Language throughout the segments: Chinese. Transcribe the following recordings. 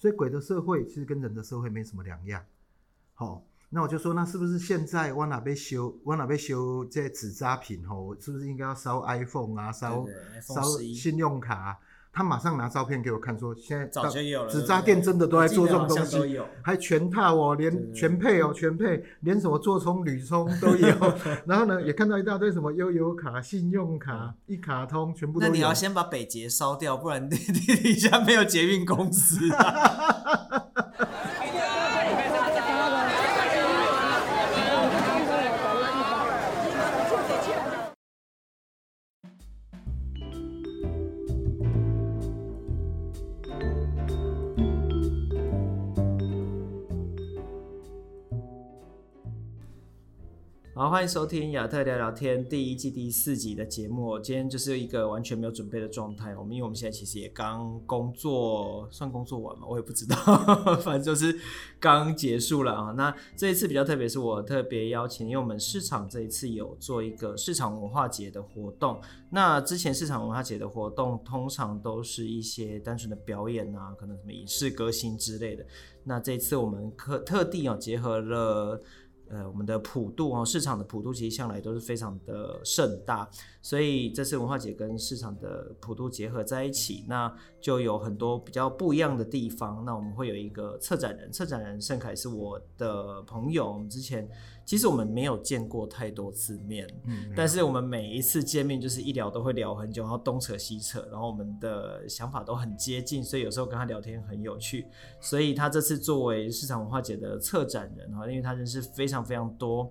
所以鬼的社会其实跟人的社会没什么两样。好，那我就说，那是不是现在我哪边修，我哪边修这些纸扎品？吼，是不是应该要烧 iPhone 啊，烧烧信用卡？他马上拿照片给我看，说现在早就有了，纸扎店真的都在做这种东西，还全套哦，连全配哦，全配，连什么座充、铝充都有。然后呢，也看到一大堆什么悠游卡、信用卡、一卡通，全部都有。那你要先把北捷烧掉，不然 你底下没有捷运公司啊。欢迎收听亚特聊聊天第一季第四集的节目。今天就是一个完全没有准备的状态。我们因为我们现在其实也刚工作，算工作完嘛，我也不知道，反正就是刚结束了啊。那这一次比较特别，是我特别邀请，因为我们市场这一次有做一个市场文化节的活动。那之前市场文化节的活动通常都是一些单纯的表演啊，可能什么影视歌星之类的。那这一次我们特特地哦结合了。呃，我们的普渡哦，市场的普渡其实向来都是非常的盛大，所以这次文化节跟市场的普渡结合在一起，那就有很多比较不一样的地方。那我们会有一个策展人，策展人盛凯是我的朋友，我们之前。其实我们没有见过太多次面，嗯，但是我们每一次见面就是一聊都会聊很久，然后东扯西扯，然后我们的想法都很接近，所以有时候跟他聊天很有趣。所以他这次作为市场文化节的策展人哈，因为他认识非常非常多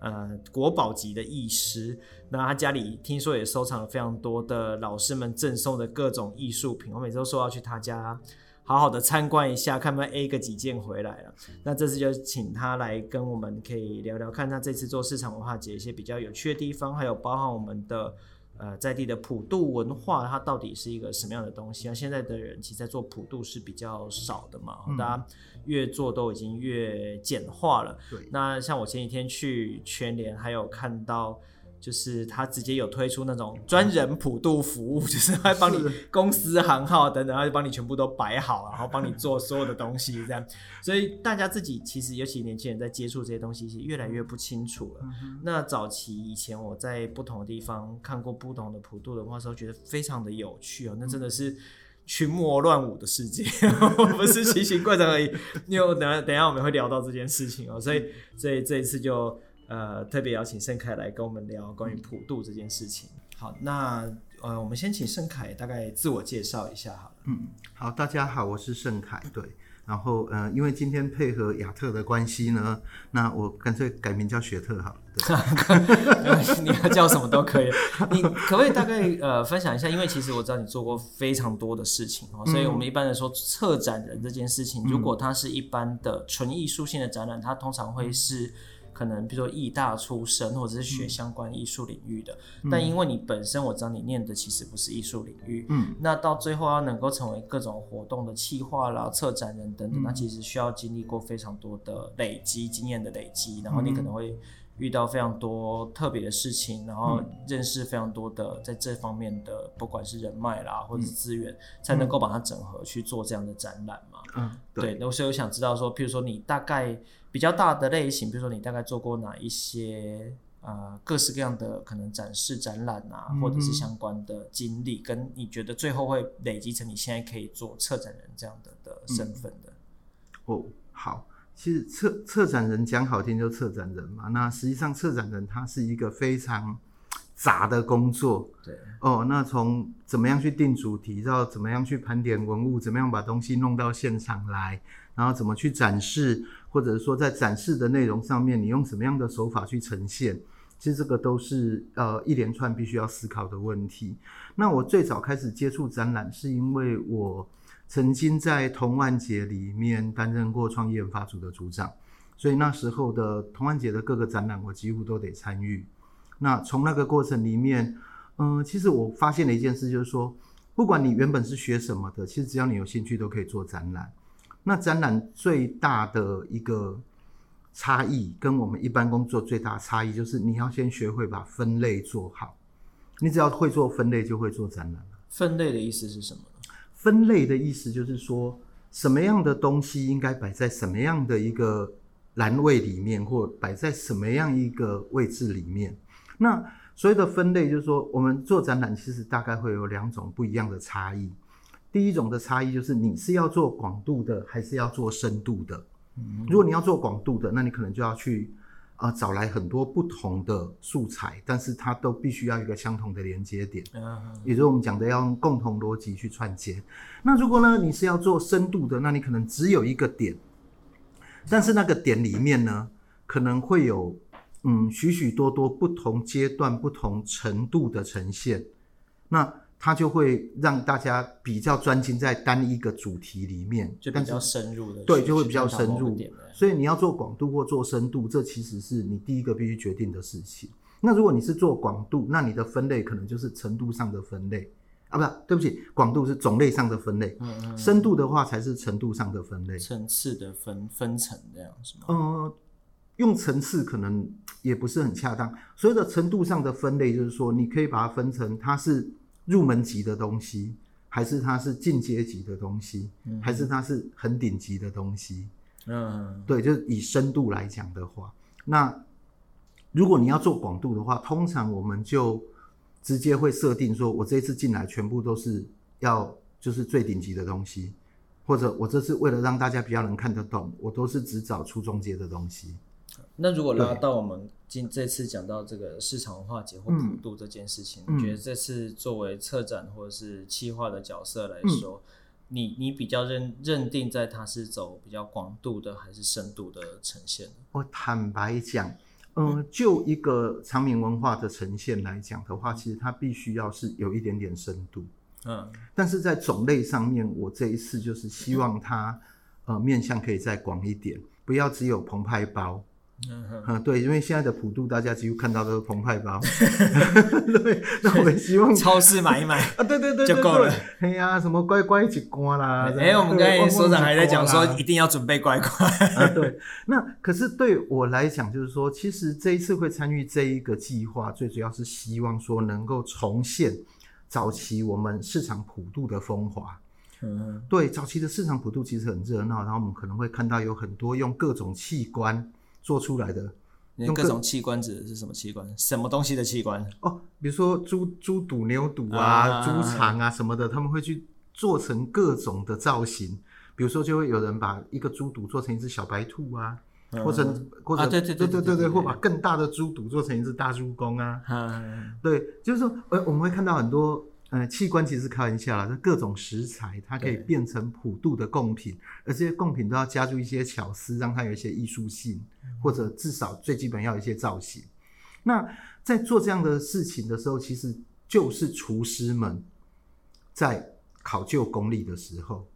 呃国宝级的艺师，那他家里听说也收藏了非常多的老师们赠送的各种艺术品，我每次都说要去他家。好好的参观一下，看不看 A 个几件回来了。那这次就请他来跟我们可以聊聊，看他这次做市场文化节一些比较有趣的地方，还有包含我们的呃在地的普渡文化，它到底是一个什么样的东西？啊现在的人其实在做普渡是比较少的嘛，嗯、大家越做都已经越简化了。对，那像我前几天去全联，还有看到。就是他直接有推出那种专人普渡服务，就是他会帮你公司行号等等，他就帮你全部都摆好，然后帮你做所有的东西这样。所以大家自己其实尤其年轻人在接触这些东西，其实越来越不清楚了。那早期以前我在不同的地方看过不同的普渡的话时候，觉得非常的有趣哦。那真的是群魔乱舞的世界，不是奇形怪状而已。因为等下等下我们会聊到这件事情哦，所以所以这一次就。呃，特别邀请盛凯来跟我们聊关于普渡这件事情。好，那呃，我们先请盛凯大概自我介绍一下好了。嗯，好，大家好，我是盛凯。对，然后呃，因为今天配合亚特的关系呢，那我干脆改名叫雪特好了。对 你要叫什么都可以。你可不可以大概呃分享一下？因为其实我知道你做过非常多的事情哦，所以我们一般来说策展人这件事情，嗯、如果它是一般的纯艺术性的展览，它通常会是。可能比如说艺大出身，或者是学相关艺术领域的，嗯、但因为你本身我知道你念的其实不是艺术领域，嗯，那到最后要能够成为各种活动的企划啦、策展人等等，那、嗯、其实需要经历过非常多的累积经验的累积，然后你可能会遇到非常多特别的事情，然后认识非常多的在这方面的不管是人脉啦或者是资源，嗯、才能够把它整合去做这样的展览嘛，嗯，对，那所以我想知道说，譬如说你大概。比较大的类型，比如说你大概做过哪一些呃各式各样的可能展示展览啊，或者是相关的经历，跟你觉得最后会累积成你现在可以做策展人这样的的身份的。哦，好，其实策策展人讲好听就策展人嘛，那实际上策展人他是一个非常杂的工作。对，哦，那从怎么样去定主题，到怎么样去盘点文物，怎么样把东西弄到现场来，然后怎么去展示。或者是说，在展示的内容上面，你用什么样的手法去呈现？其实这个都是呃一连串必须要思考的问题。那我最早开始接触展览，是因为我曾经在童万节里面担任过创意研发组的组长，所以那时候的童万节的各个展览，我几乎都得参与。那从那个过程里面，嗯、其实我发现了一件事，就是说，不管你原本是学什么的，其实只要你有兴趣，都可以做展览。那展览最大的一个差异，跟我们一般工作最大的差异，就是你要先学会把分类做好。你只要会做分类，就会做展览了。分类的意思是什么呢？分类的意思就是说，什么样的东西应该摆在什么样的一个栏位里面，或摆在什么样一个位置里面。那所谓的分类，就是说我们做展览，其实大概会有两种不一样的差异。第一种的差异就是你是要做广度的，还是要做深度的。如果你要做广度的，那你可能就要去啊、呃、找来很多不同的素材，但是它都必须要一个相同的连接点，也就是我们讲的要用共同逻辑去串接。那如果呢你是要做深度的，那你可能只有一个点，但是那个点里面呢可能会有嗯许许多多不同阶段、不同程度的呈现，那。它就会让大家比较专心在单一个主题里面，就比较深入的，对，就会比较深入。所以你要做广度或做深度，这其实是你第一个必须决定的事情。那如果你是做广度，那你的分类可能就是程度上的分类啊，不是，对不起，广度是种类上的分类，嗯嗯，深度的话才是程度上的分类，层次的分分层这样是吗？呃，用层次可能也不是很恰当。所谓的程度上的分类，就是说你可以把它分成它是。入门级的东西，还是它是进阶级的东西，嗯、还是它是很顶级的东西？嗯，对，就是以深度来讲的话，那如果你要做广度的话，通常我们就直接会设定说，我这次进来全部都是要就是最顶级的东西，或者我这次为了让大家比较能看得懂，我都是只找初中阶的东西。那如果拉到我们今这次讲到这个市场化解或普渡这件事情，嗯、你觉得这次作为策展或者是企划的角色来说，嗯、你你比较认认定在它是走比较广度的还是深度的呈现？我坦白讲，嗯、呃，就一个长明文化的呈现来讲的话，其实它必须要是有一点点深度，嗯，但是在种类上面，我这一次就是希望它呃面向可以再广一点，不要只有澎湃包。嗯嗯，对，因为现在的普渡，大家几乎看到都是澎湃包。对，那我们希望超市买一买啊，对对对，就够了。哎呀，什么乖乖一瓜啦？哎，我们刚才所长还在讲说，一定要准备乖乖。啊，对。那可是对我来讲，就是说，其实这一次会参与这一个计划，最主要是希望说能够重现早期我们市场普渡的风华。嗯，对，早期的市场普渡其实很热闹，然后我们可能会看到有很多用各种器官。做出来的，用各种器官指的是什么器官？什么东西的器官？哦，比如说猪猪肚、牛肚啊、猪肠啊什么的，他们会去做成各种的造型。比如说，就会有人把一个猪肚做成一只小白兔啊，或者或者对对对对对对，或把更大的猪肚做成一只大猪公啊。对，就是说，呃，我们会看到很多。呃，器官其实开玩笑啦，这各种食材，它可以变成普渡的贡品，而这些贡品都要加入一些巧思，让它有一些艺术性，嗯、或者至少最基本要有一些造型。那在做这样的事情的时候，其实就是厨师们在考究功力的时候。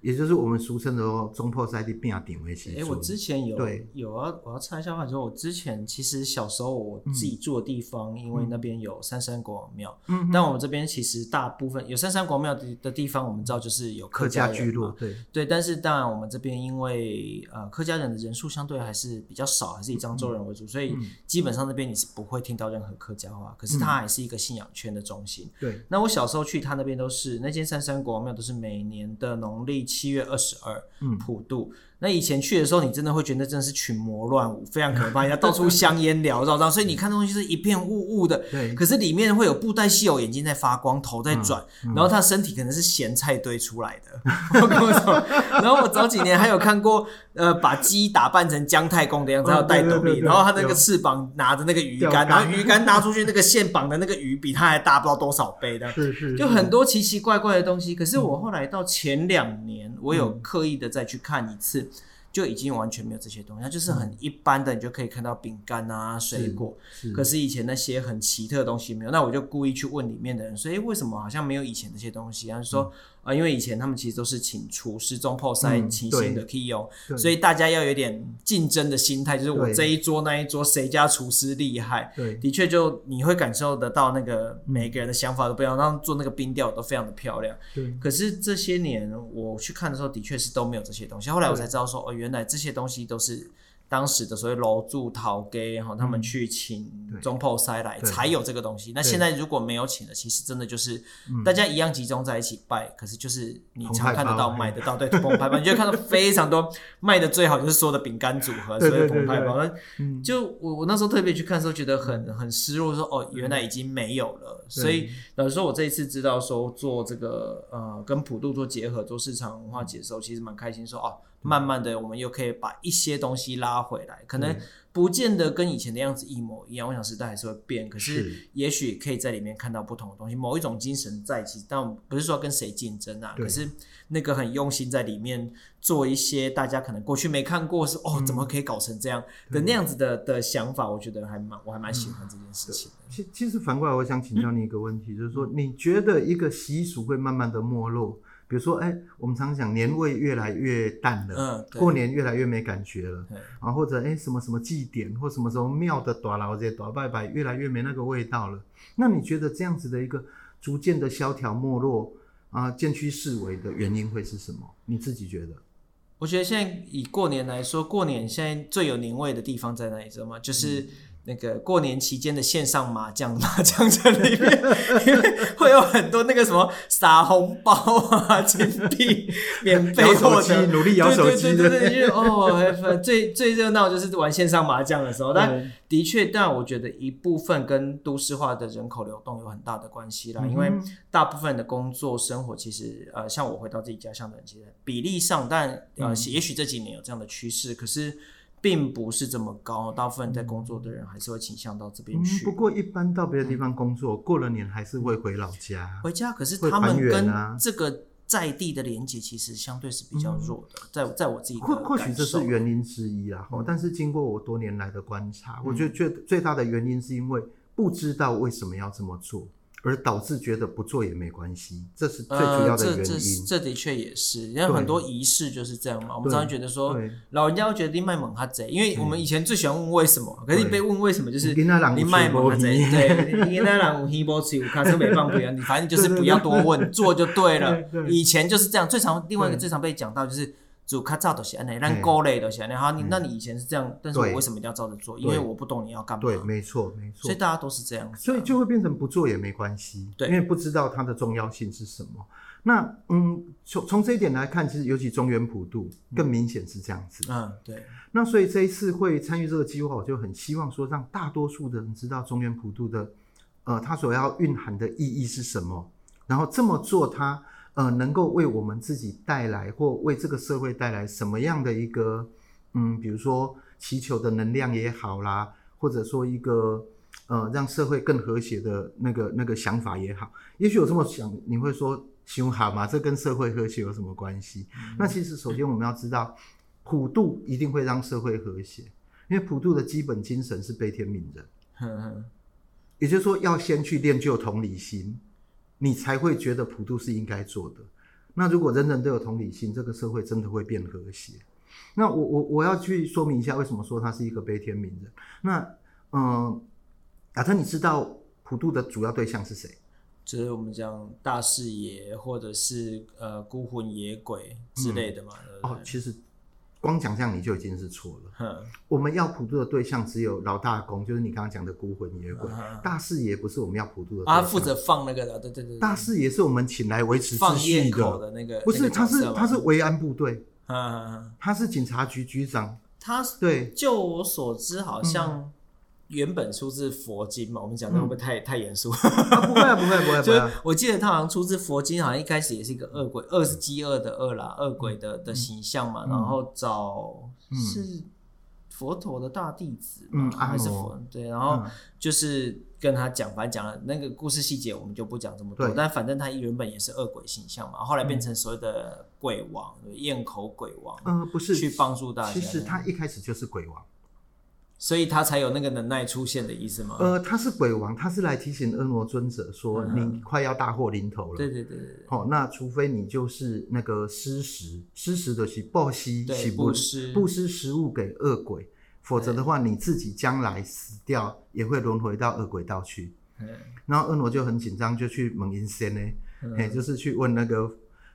也就是我们俗称的“中破塞的变点为其”。哎，我之前有对有啊，我要插一下话，说我之前其实小时候我自己住的地方，嗯、因为那边有三山国王庙。嗯。但我们这边其实大部分有三山国王庙的的地方，我们知道就是有客家，客家聚落。对对，但是当然我们这边因为呃客家人的人数相对还是比较少，还是以漳州人为主，嗯、所以基本上那边你是不会听到任何客家话。可是它还是一个信仰圈的中心。对、嗯。那我小时候去他那边都是那间三山国王庙，都是每年的农历七月二十二。嗯，普渡。那以前去的时候，你真的会觉得那真的是群魔乱舞，非常可怕，人家到处香烟缭绕，绕，所以你看东西是一片雾雾的。对。可是里面会有布袋戏偶，眼睛在发光，头在转，然后他身体可能是咸菜堆出来的。我跟我说，然后我早几年还有看过，呃，把鸡打扮成姜太公的样子，还有戴斗笠，然后他那个翅膀拿着那个鱼竿，然后鱼竿拿出去，那个线绑的那个鱼比他还大不知道多少倍的。是是。就很多奇奇怪怪的东西。可是我后来到前两年，我有刻意的再去看一次。就已经完全没有这些东西，它就是很一般的，你就可以看到饼干啊、水果。可是以前那些很奇特的东西没有，那我就故意去问里面的人，所以为什么好像没有以前这些东西？然后说。嗯啊，因为以前他们其实都是请厨师中破塞请新的哦，所以大家要有点竞争的心态，就是我这一桌那一桌谁家厨师厉害。对，的确就你会感受得到那个每个人的想法都不一样，然后做那个冰雕都非常的漂亮。对，可是这些年我去看的时候，的确是都没有这些东西。后来我才知道说，哦，原来这些东西都是当时的所谓楼主讨给哈，他们去请中破塞来才有这个东西。那现在如果没有请了，其实真的就是大家一样集中在一起拜，可是就是你常看得到、买得到，对，澎湃包，你就会看到非常多卖的最好就是说的饼干组合，所以澎湃包。就我我那时候特别去看的时候，觉得很很失落，说哦，原来已经没有了。所以老实说，我这一次知道说做这个呃跟普渡做结合，做市场文化节的时候，其实蛮开心，说哦。慢慢的，我们又可以把一些东西拉回来，可能不见得跟以前的样子一模一样。我想时代还是会变，可是也许可以在里面看到不同的东西，某一种精神在一起，但不是说跟谁竞争啊，可是那个很用心在里面做一些大家可能过去没看过是哦，怎么可以搞成这样的那样子的的想法，我觉得还蛮我还蛮喜欢这件事情。其其实反过来，我想请教你一个问题，就是说你觉得一个习俗会慢慢的没落？比如说，哎、欸，我们常讲年味越来越淡了，嗯，过年越来越没感觉了，对啊，或者哎、欸，什么什么祭典或什么什么庙的大老爷大拜拜，越来越没那个味道了。那你觉得这样子的一个逐渐的萧条没落啊，渐趋式微的原因会是什么？你自己觉得？我觉得现在以过年来说，过年现在最有年味的地方在哪里？知道吗？就是。嗯那个过年期间的线上麻将，麻将这里面因为会有很多那个什么撒红包啊、金币、免费获得，努力摇手机，对对对对，哦，最最热闹就是玩线上麻将的时候。但的确，但我觉得一部分跟都市化的人口流动有很大的关系啦。因为大部分的工作生活其实呃，像我回到自己家乡的人，其实比例上，但呃，也许这几年有这样的趋势，可是。并不是这么高，大部分在工作的人还是会倾向到这边去。嗯、不过，一般到别的地方工作，嗯、过了年还是会回老家。回家，可是他们跟这个在地的连接其实相对是比较弱的。嗯、在在我自己或或许这是原因之一啊。嗯、但是经过我多年来的观察，嗯、我觉得最最大的原因是因为不知道为什么要这么做。而导致觉得不做也没关系，这是最主要的原因。呃、这这，这的确也是，因为很多仪式就是这样嘛。我们常常觉得说，老人家会觉得你卖萌他贼，因为我们以前最喜欢问为什么，可是你被问为什么，就是你卖萌他贼。对，你那两五黑波吃五卡车没放不了，你反正就是不要多问，做就对了。以前就是这样，最常另外一个最常被讲到就是。主卡照都写那，让勾勒都写那。好，你那你以前是这样，但是我为什么一定要照着做？因为我不懂你要干嘛。对，没错，没错。所以大家都是这样，所以就会变成不做也没关系。对，因为不知道它的重要性是什么。那嗯，从从这一点来看，其实尤其中原普渡更明显是这样子。嗯，对。那所以这一次会参与这个计划，我就很希望说，让大多数的人知道中原普渡的呃，它所要蕴含的意义是什么，然后这么做它。呃，能够为我们自己带来或为这个社会带来什么样的一个，嗯，比如说祈求的能量也好啦，或者说一个呃让社会更和谐的那个那个想法也好，也许我这么想，你会说凶好嘛？这跟社会和谐有什么关系？嗯、那其实首先我们要知道，普渡一定会让社会和谐，因为普渡的基本精神是悲天悯人，呵呵也就是说要先去练就同理心。你才会觉得普渡是应该做的。那如果人人都有同理心，这个社会真的会变和谐。那我我我要去说明一下，为什么说他是一个悲天悯人。那嗯，亚特，你知道普渡的主要对象是谁？就是我们讲大士爷，或者是呃孤魂野鬼之类的嘛。嗯、哦，其实。光讲这样你就已经是错了。我们要普渡的对象只有老大公，就是你刚刚讲的孤魂野鬼。大四爷不是我们要普渡的对象。啊，负责放那个的，对对对。大四爷是我们请来维持秩序的，的那个。不是，他是他是维安部队。他是警察局局长。他对，就我所知，好像。嗯原本出自佛经嘛，我们讲的会不会太、嗯、太严肃？不会啊，不会，不会，不会。我记得他好像出自佛经，好像一开始也是一个恶鬼，恶是饥饿的饿啦，恶鬼的的形象嘛，嗯、然后找是佛陀的大弟子嘛，嗯、还是佛？对，然后就是跟他讲，反正讲了那个故事细节，我们就不讲这么多。但反正他原本也是恶鬼形象嘛，后来变成所谓的鬼王，咽口鬼王。嗯，不是去帮助大家。其实他一开始就是鬼王。所以他才有那个能耐出现的意思吗？呃，他是鬼王，他是来提醒婀娜尊者说，你快要大祸临头了。对对对对。好，那除非你就是那个施食，施食的是布施，布施布施食物给恶鬼，否则的话，你自己将来死掉也会轮回到恶鬼道去。然后婀娜就很紧张，就去蒙阴仙呢，哎，就是去问那个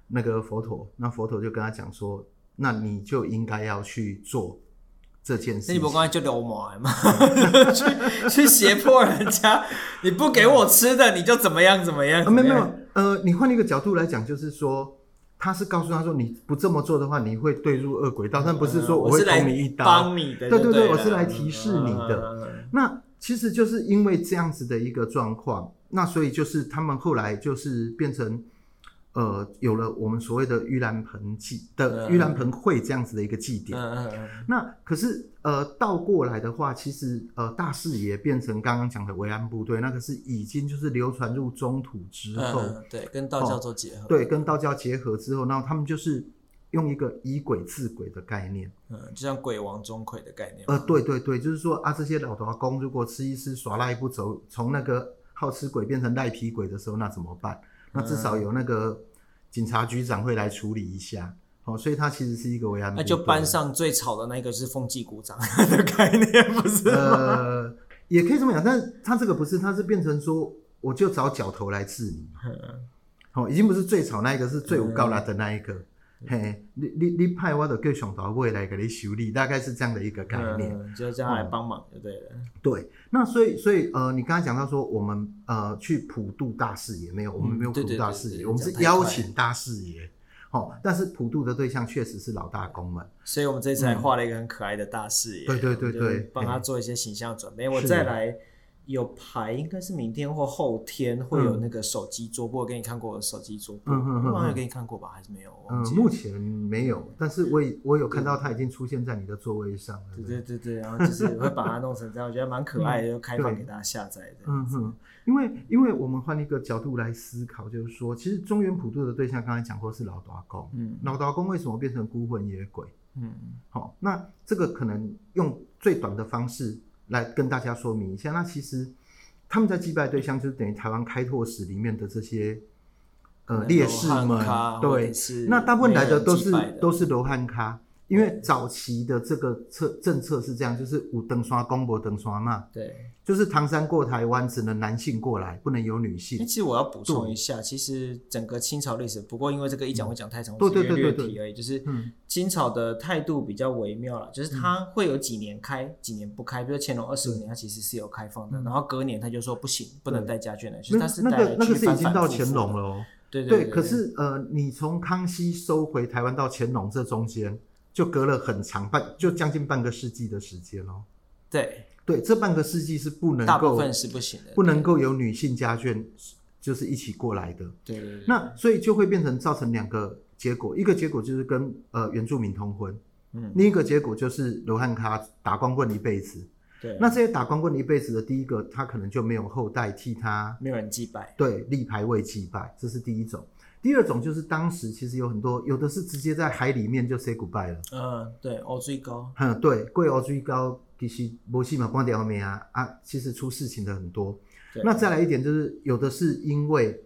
那个佛陀，那佛陀就跟他讲说，那你就应该要去做。这件事。那你不刚才就流氓吗？去去胁迫人家，你不给我吃的，你就怎么样怎么样？没有没有，呃，你换一个角度来讲，就是说，他是告诉他说，你不这么做的话，你会堕入恶鬼道，但不是说我会捅你一刀，帮你的，对对对，我是来提示你的。那其实就是因为这样子的一个状况，那所以就是他们后来就是变成。呃，有了我们所谓的盂兰盆祭的盂兰盆会这样子的一个祭典。嗯嗯嗯。那可是呃倒过来的话，其实呃大士爷变成刚刚讲的维安部队，那个是已经就是流传入中土之后，嗯、对，跟道教做结合、哦。对，跟道教结合之后，那他们就是用一个以鬼治鬼的概念，嗯，就像鬼王钟馗的概念。呃，对对对，就是说啊，这些老头公如果吃一吃耍赖不走，从那个好吃鬼变成赖皮鬼的时候，那怎么办？那至少有那个警察局长会来处理一下，哦，所以他其实是一个维安。那就班上最吵的那个是风纪股长 的概念，不是？呃，也可以这么讲，但是他这个不是，他是变成说，我就找角头来治你。哦，已经不是最吵那一个，是最无告拉的那一个。嘿，你你你派我的各上头过来给你修理，大概是这样的一个概念，嗯、就这样来帮忙就对了。对，那所以所以呃，你刚才讲到说我们呃去普渡大士爷没有，我们没有普渡大士爷，嗯、我们是邀请大士爷。哦，但是普渡的对象确实是老大公们，所以我们这次还画了一个很可爱的大士爷、嗯。对对对对，帮他做一些形象准备。我再来。有排应该是明天或后天会有那个手机桌布，我给你看过手机桌布，我好像有给你看过吧？还是没有？嗯，目前没有，但是我我有看到它已经出现在你的座位上了。对对对对，然后就是会把它弄成这样，我觉得蛮可爱的，就开放给大家下载的。嗯哼，因为因为我们换一个角度来思考，就是说，其实中原普渡的对象刚才讲过是老达公，嗯，老达公为什么变成孤魂野鬼？嗯，好，那这个可能用最短的方式。来跟大家说明一下，那其实他们在祭拜对象就是等于台湾开拓史里面的这些呃烈士们，对，那大部分来的都是都是罗汉咖。因为早期的这个策政策是这样，就是五登刷公博登刷嘛，对，就是唐山过台湾只能男性过来，不能有女性。其实我要补充一下，其实整个清朝历史，不过因为这个一讲会讲太长，我只略提而已。就是清朝的态度比较微妙了，就是他会有几年开，几年不开。比如乾隆二十五年，他其实是有开放的，然后隔年他就说不行，不能带家眷来。就是他是那个那个是已经到乾隆了哦。对对。可是呃，你从康熙收回台湾到乾隆这中间。就隔了很长半，就将近半个世纪的时间哦。对对，这半个世纪是不能够，大部分是不行的，不能够有女性家眷，就是一起过来的。对，对，对。那所以就会变成造成两个结果，一个结果就是跟呃原住民通婚，嗯，另一个结果就是罗汉卡打光棍一辈子。对。那这些打光棍一辈子的第一个，他可能就没有后代替他，没有人祭拜，对，立牌位祭拜，这是第一种。第二种就是当时其实有很多，有的是直接在海里面就 say goodbye 了。嗯，对，乌水沟。嗯，对，过乌水沟其实没戏嘛，光点后面啊啊，其实出事情的很多。那再来一点就是，有的是因为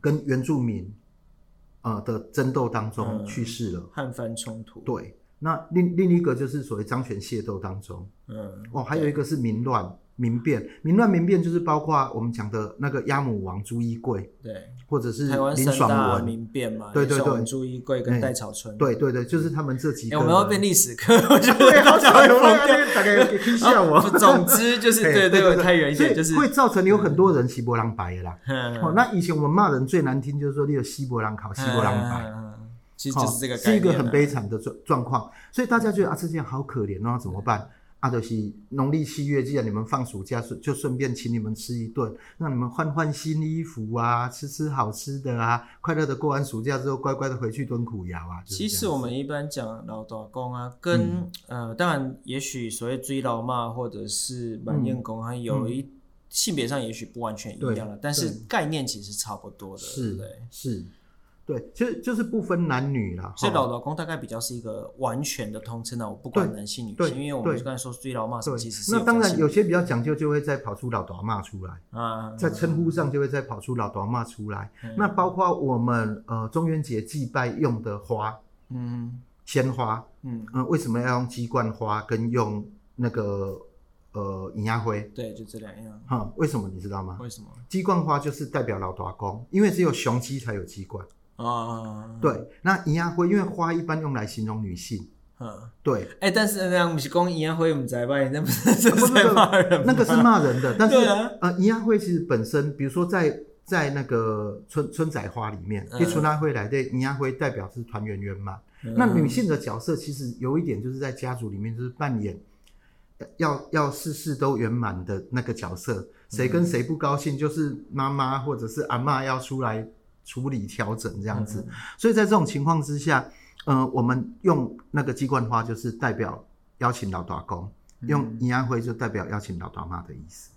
跟原住民呃的争斗当中去世了，汉番冲突。对，那另另一个就是所谓张权械斗当中。嗯，哦，还有一个是民乱。民变，民乱民变就是包括我们讲的那个鸭母王朱一贵，对，或者是林爽文。民变嘛，对对对，朱一贵跟戴草春，对对对，就是他们这几个。我们要变历史课，我觉得好想要大概听一下我。总之就是对对对，太远一点，就是会造成你有很多人西伯狼白的啦。哦，那以前我们骂人最难听就是说你有西伯狼考西伯狼白，其实就是这个，是一个很悲惨的状状况，所以大家觉得啊，这件好可怜哦，怎么办？啊，就是农历七月，既然你们放暑假，就顺便请你们吃一顿，让你们换换新衣服啊，吃吃好吃的啊，快乐的过完暑假之后，乖乖的回去蹲苦窑啊。其实我们一般讲老打工啊，跟、嗯、呃，当然也许所谓追老妈或者是满面工，还有一、嗯、性别上也许不完全一样了，但是概念其实差不多的。是对，是。对，其实就是不分男女啦。所以老老公大概比较是一个完全的通称，我不管男性女性，因为我们刚才说最老骂什么其实是。那当然有些比较讲究，就会再跑出老短骂出来啊，在称呼上就会再跑出老短骂出来。那包括我们呃中元节祭拜用的花，嗯，鲜花，嗯嗯，为什么要用鸡冠花跟用那个呃银牙灰？对，就这两样。哈，为什么你知道吗？为什么？鸡冠花就是代表老大公，因为只有雄鸡才有鸡冠。啊，对，那银鸭灰，因为花一般用来形容女性，嗯，对。哎、欸，但是那样不是讲营养会，我们在骂人，那不是在骂人，那个是骂人的。但是啊、呃，营养会其实本身，比如说在在那个春春仔花里面，一春仔会来对营养会代表是团圆圆满。嗯、那女性的角色其实有一点就是在家族里面就是扮演要要事事都圆满的那个角色，谁跟谁不高兴，就是妈妈或者是阿嬷要出来处理调整这样子。嗯、所以在这种情况之下，呃，我们用那个鸡冠花就是代表邀请老大公，嗯、用银牙灰就代表邀请老大妈的意思。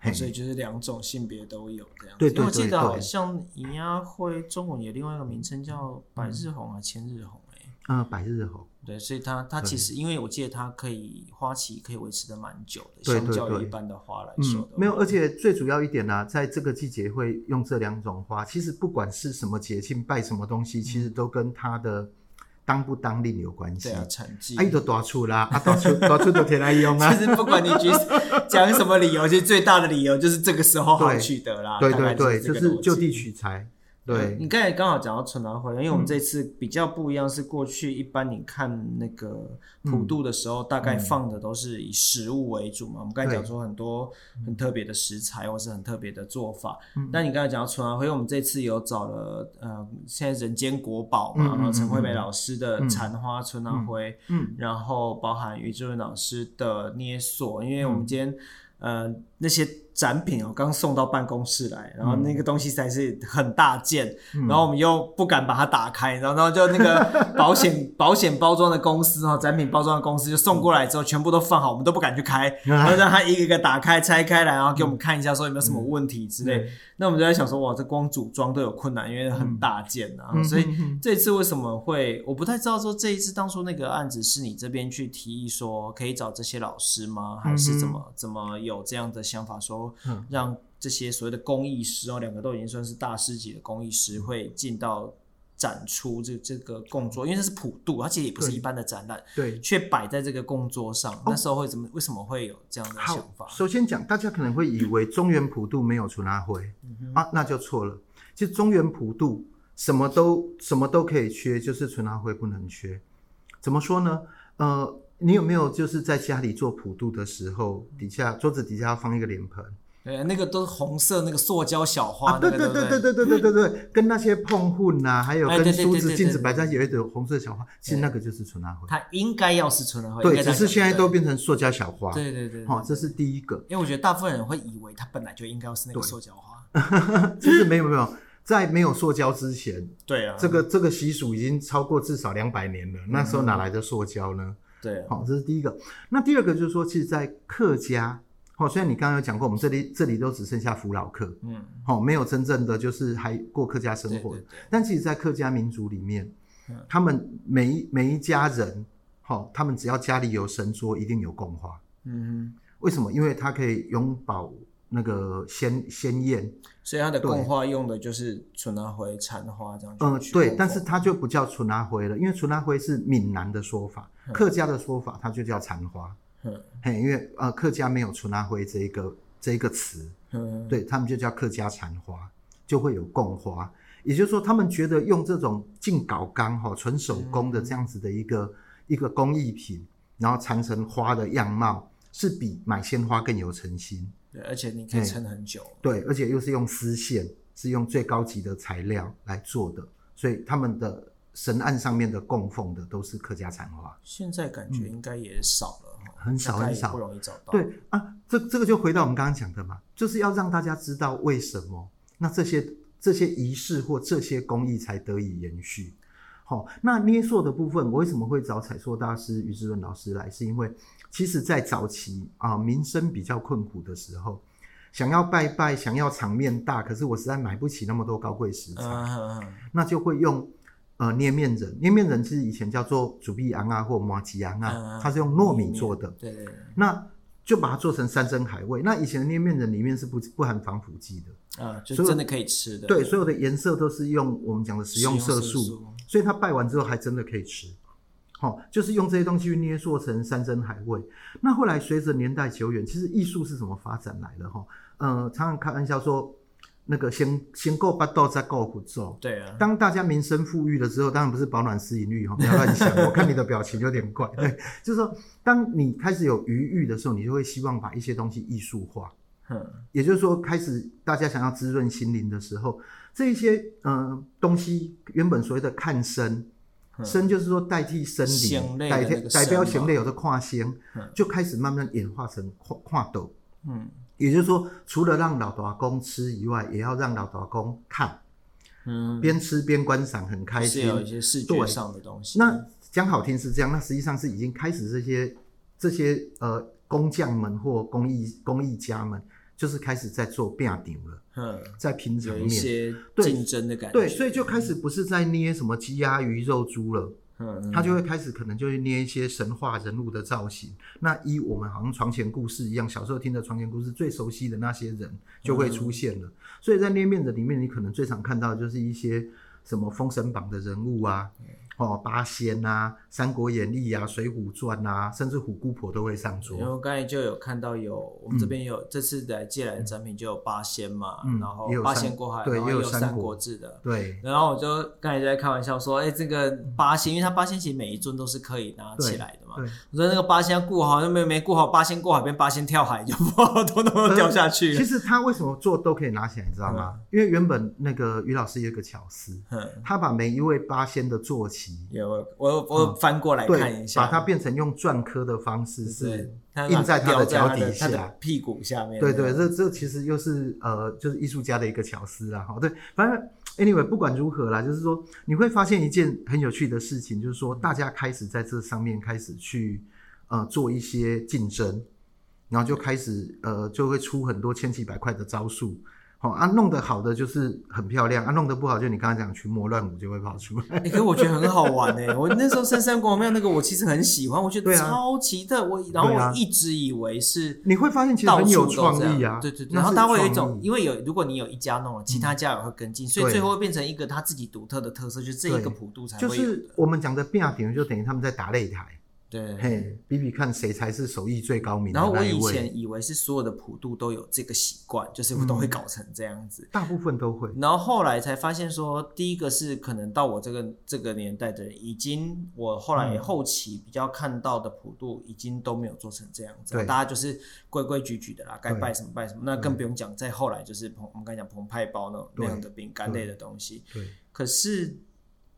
嗯、所以就是两种性别都有这样子。对对我记得好像银牙灰中文有另外一个名称叫百日红啊千日红。嗯，百日红，对，所以它它其实，因为我记得它可以花期可以维持的蛮久的，相较于一般的花来说的、嗯。没有，而且最主要一点呢、啊，在这个季节会用这两种花，其实不管是什么节庆拜什么东西，其实都跟它的当不当令有关系。对啊，产季。哎、啊，都多出啦，啊，多出多出都天来用啊。其实不管你举 讲什么理由，其实最大的理由就是这个时候好取得啦。对对对，就，就是就地取材。对，你刚才刚好讲到春暖花开，因为我们这次比较不一样，是过去一般你看那个普渡的时候，大概放的都是以食物为主嘛。我们刚才讲说很多很特别的食材，或是很特别的做法。但你刚才讲到春暖花开，我们这次有找了呃，现在人间国宝嘛，然后陈惠美老师的禅花春暖花开，嗯，然后包含于志文老师的捏塑，因为我们今天呃那些。展品哦，刚送到办公室来，然后那个东西实在是很大件，嗯、然后我们又不敢把它打开，然后然后就那个 保险保险包装的公司哦，展品包装的公司就送过来之后，全部都放好，我们都不敢去开，然后让他一个一个打开拆开来，然后给我们看一下，说有没有什么问题之类。嗯、那我们就在想说，哇，这光组装都有困难，因为很大件啊，嗯、所以这一次为什么会，我不太知道说这一次当初那个案子是你这边去提议说可以找这些老师吗？还是怎么怎么有这样的想法说？让这些所谓的工艺师哦，两个都已经算是大师级的工艺师，会进到展出这这个供桌，因为这是普渡，它其实也不是一般的展览，对，却摆在这个供桌上。那时候会怎么？为什么会有这样的想法？首先讲，大家可能会以为中原普渡没有春仔花啊，那就错了。其实中原普渡什么都什么都可以缺，就是纯阿灰不能缺。怎么说呢？呃，你有没有就是在家里做普渡的时候，底下桌子底下放一个脸盆？对，那个都是红色那个塑胶小花，对对对对对对对对对，跟那些碰混呐，还有跟梳子、镜子摆在有一朵红色小花，其实那个就是春仔花。它应该要是春仔花，对，只是现在都变成塑胶小花。对对对，好，这是第一个。因为我觉得大部分人会以为它本来就应该要是那个塑胶花，其实没有没有，在没有塑胶之前，对啊，这个这个习俗已经超过至少两百年了，那时候哪来的塑胶呢？对，好，这是第一个。那第二个就是说，其实，在客家。哦，虽然你刚刚有讲过，我们这里这里都只剩下扶老客，嗯，好，没有真正的就是还过客家生活。对对对，但其实，在客家民族里面，嗯、他们每一每一家人，好，他们只要家里有神桌，一定有供花。嗯哼，为什么？因为它可以永保那个鲜鲜艳，所以它的供花用的就是春仔花、禅花这样。嗯，对，但是它就不叫春仔花了，因为春仔花是闽南的说法，嗯、客家的说法它就叫残花。嗯，嘿，因为呃，客家没有春仔花这一个这一个词，嗯，对他们就叫客家残花，就会有供花，也就是说，他们觉得用这种净搞钢哈纯手工的这样子的一个、嗯、一个工艺品，然后缠成花的样貌，是比买鲜花更有诚心。对，而且你可以撑很久。对，而且又是用丝线，是用最高级的材料来做的，所以他们的神案上面的供奉的都是客家禅花。现在感觉应该也少了。嗯很少很少，不容易找到。对啊，这这个就回到我们刚刚讲的嘛，就是要让大家知道为什么那这些这些仪式或这些工艺才得以延续。好、哦，那捏塑的部分，我为什么会找彩塑大师于志伦老师来？是因为其实在早期啊，民生比较困苦的时候，想要拜拜，想要场面大，可是我实在买不起那么多高贵食材，啊、那就会用。呃，捏面人，捏面人其实以前叫做煮碧昂啊，或麻吉昂啊，它是用糯米做的。对对。那就把它做成山珍海味。那以前的捏面人里面是不不含防腐剂的啊，就真的可以吃的。对，所有的颜色都是用我们讲的食用色素，所以它拜完之后还真的可以吃。好，就是用这些东西去捏塑成山珍海味。那后来随着年代久远，其实艺术是怎么发展来的？哈，呃，常常开玩笑说，那个先先够八道再够苦做。对啊。当大家民生富裕的时候，当然不是保暖思淫欲哈，不要乱想。我看你的表情有点怪。对，就是说，当你开始有余裕的时候，你就会希望把一些东西艺术化。嗯。也就是说，开始大家想要滋润心灵的时候，这一些嗯、呃、东西原本所谓的看身，身就是说代替生理，代替代表形类有的跨星，就开始慢慢演化成跨跨斗。嗯。也就是说，除了让老阿公吃以外，也要让老阿公看，嗯，边吃边观赏，很开心。是有一些视觉上的东西。那讲好听是这样，那实际上是已经开始这些这些呃工匠们或工艺工艺家们，就是开始在做变顶了，嗯，在平常面有一些竞争的感觉。对，所以就开始不是在捏什么鸡鸭鱼肉猪了。嗯，他就会开始可能就会捏一些神话人物的造型。那依我们好像床前故事一样，小时候听的床前故事最熟悉的那些人就会出现了。所以在捏面的里面，你可能最常看到的就是一些什么《封神榜》的人物啊。哦，八仙啊，《三国演义》啊，《水浒传》啊，甚至虎姑婆都会上桌。因为我刚才就有看到有我们这边有、嗯、这次来借来的展品就有八仙嘛，嗯、然后八仙过海，对，然后也有《三国志》的，对。然后我就刚才就在开玩笑说，哎、欸，这个八仙，因为它八仙其实每一尊都是可以拿起来的嘛。对。我说那个八仙要顾好，又没没顾好，八仙过海变八仙跳海就不好，都都掉下去。其实他为什么做都可以拿起来，你知道吗？嗯、因为原本那个于老师有一个巧思，嗯，他把每一位八仙的坐骑有。我我翻过来看一下，把它变成用篆刻的方式，是印在他的脚底下、屁股下面。对对，这这其实又是呃，就是艺术家的一个巧思啦。哈，对，反正 anyway 不管如何啦，就是说你会发现一件很有趣的事情，就是说大家开始在这上面开始去呃做一些竞争，然后就开始呃就会出很多千奇百怪的招数。好啊，弄得好的就是很漂亮啊，弄得不好就你刚刚讲群魔乱舞就会跑出来。哎、欸，可是我觉得很好玩哎，我那时候深山宫庙那个我其实很喜欢，我觉得超奇特。我然后我一直以为是你会发现其实很有创意啊，对对对。然后它会有一种，因为有如果你有一家弄了，其他家也会跟进，嗯、所以最后会变成一个他自己独特的特色，就是这一个普渡才会有。就是我们讲的变啊，比如，就等于他们在打擂台。对，嘿，比比看谁才是手艺最高明的。然后我以前以为是所有的普渡都有这个习惯，就是都会搞成这样子。嗯，大部分都会。然后后来才发现说，第一个是可能到我这个这个年代的人，已经我后来后期比较看到的普渡，已经都没有做成这样子。大家就是规规矩矩的啦，该拜什么拜什么。那更不用讲，再后来就是澎，我们刚才讲澎湃包那种那样的饼干类的东西。对。可是。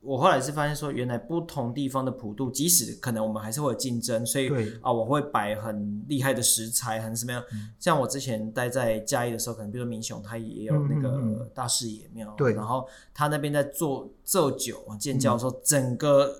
我后来是发现说，原来不同地方的普渡，即使可能我们还是会有竞争，所以啊，我会摆很厉害的食材，很什么样。嗯、像我之前待在嘉义的时候，可能比如说民雄，他也有那个大士爷庙，对、嗯，然后他那边在做做酒建醮的时候，嗯、整个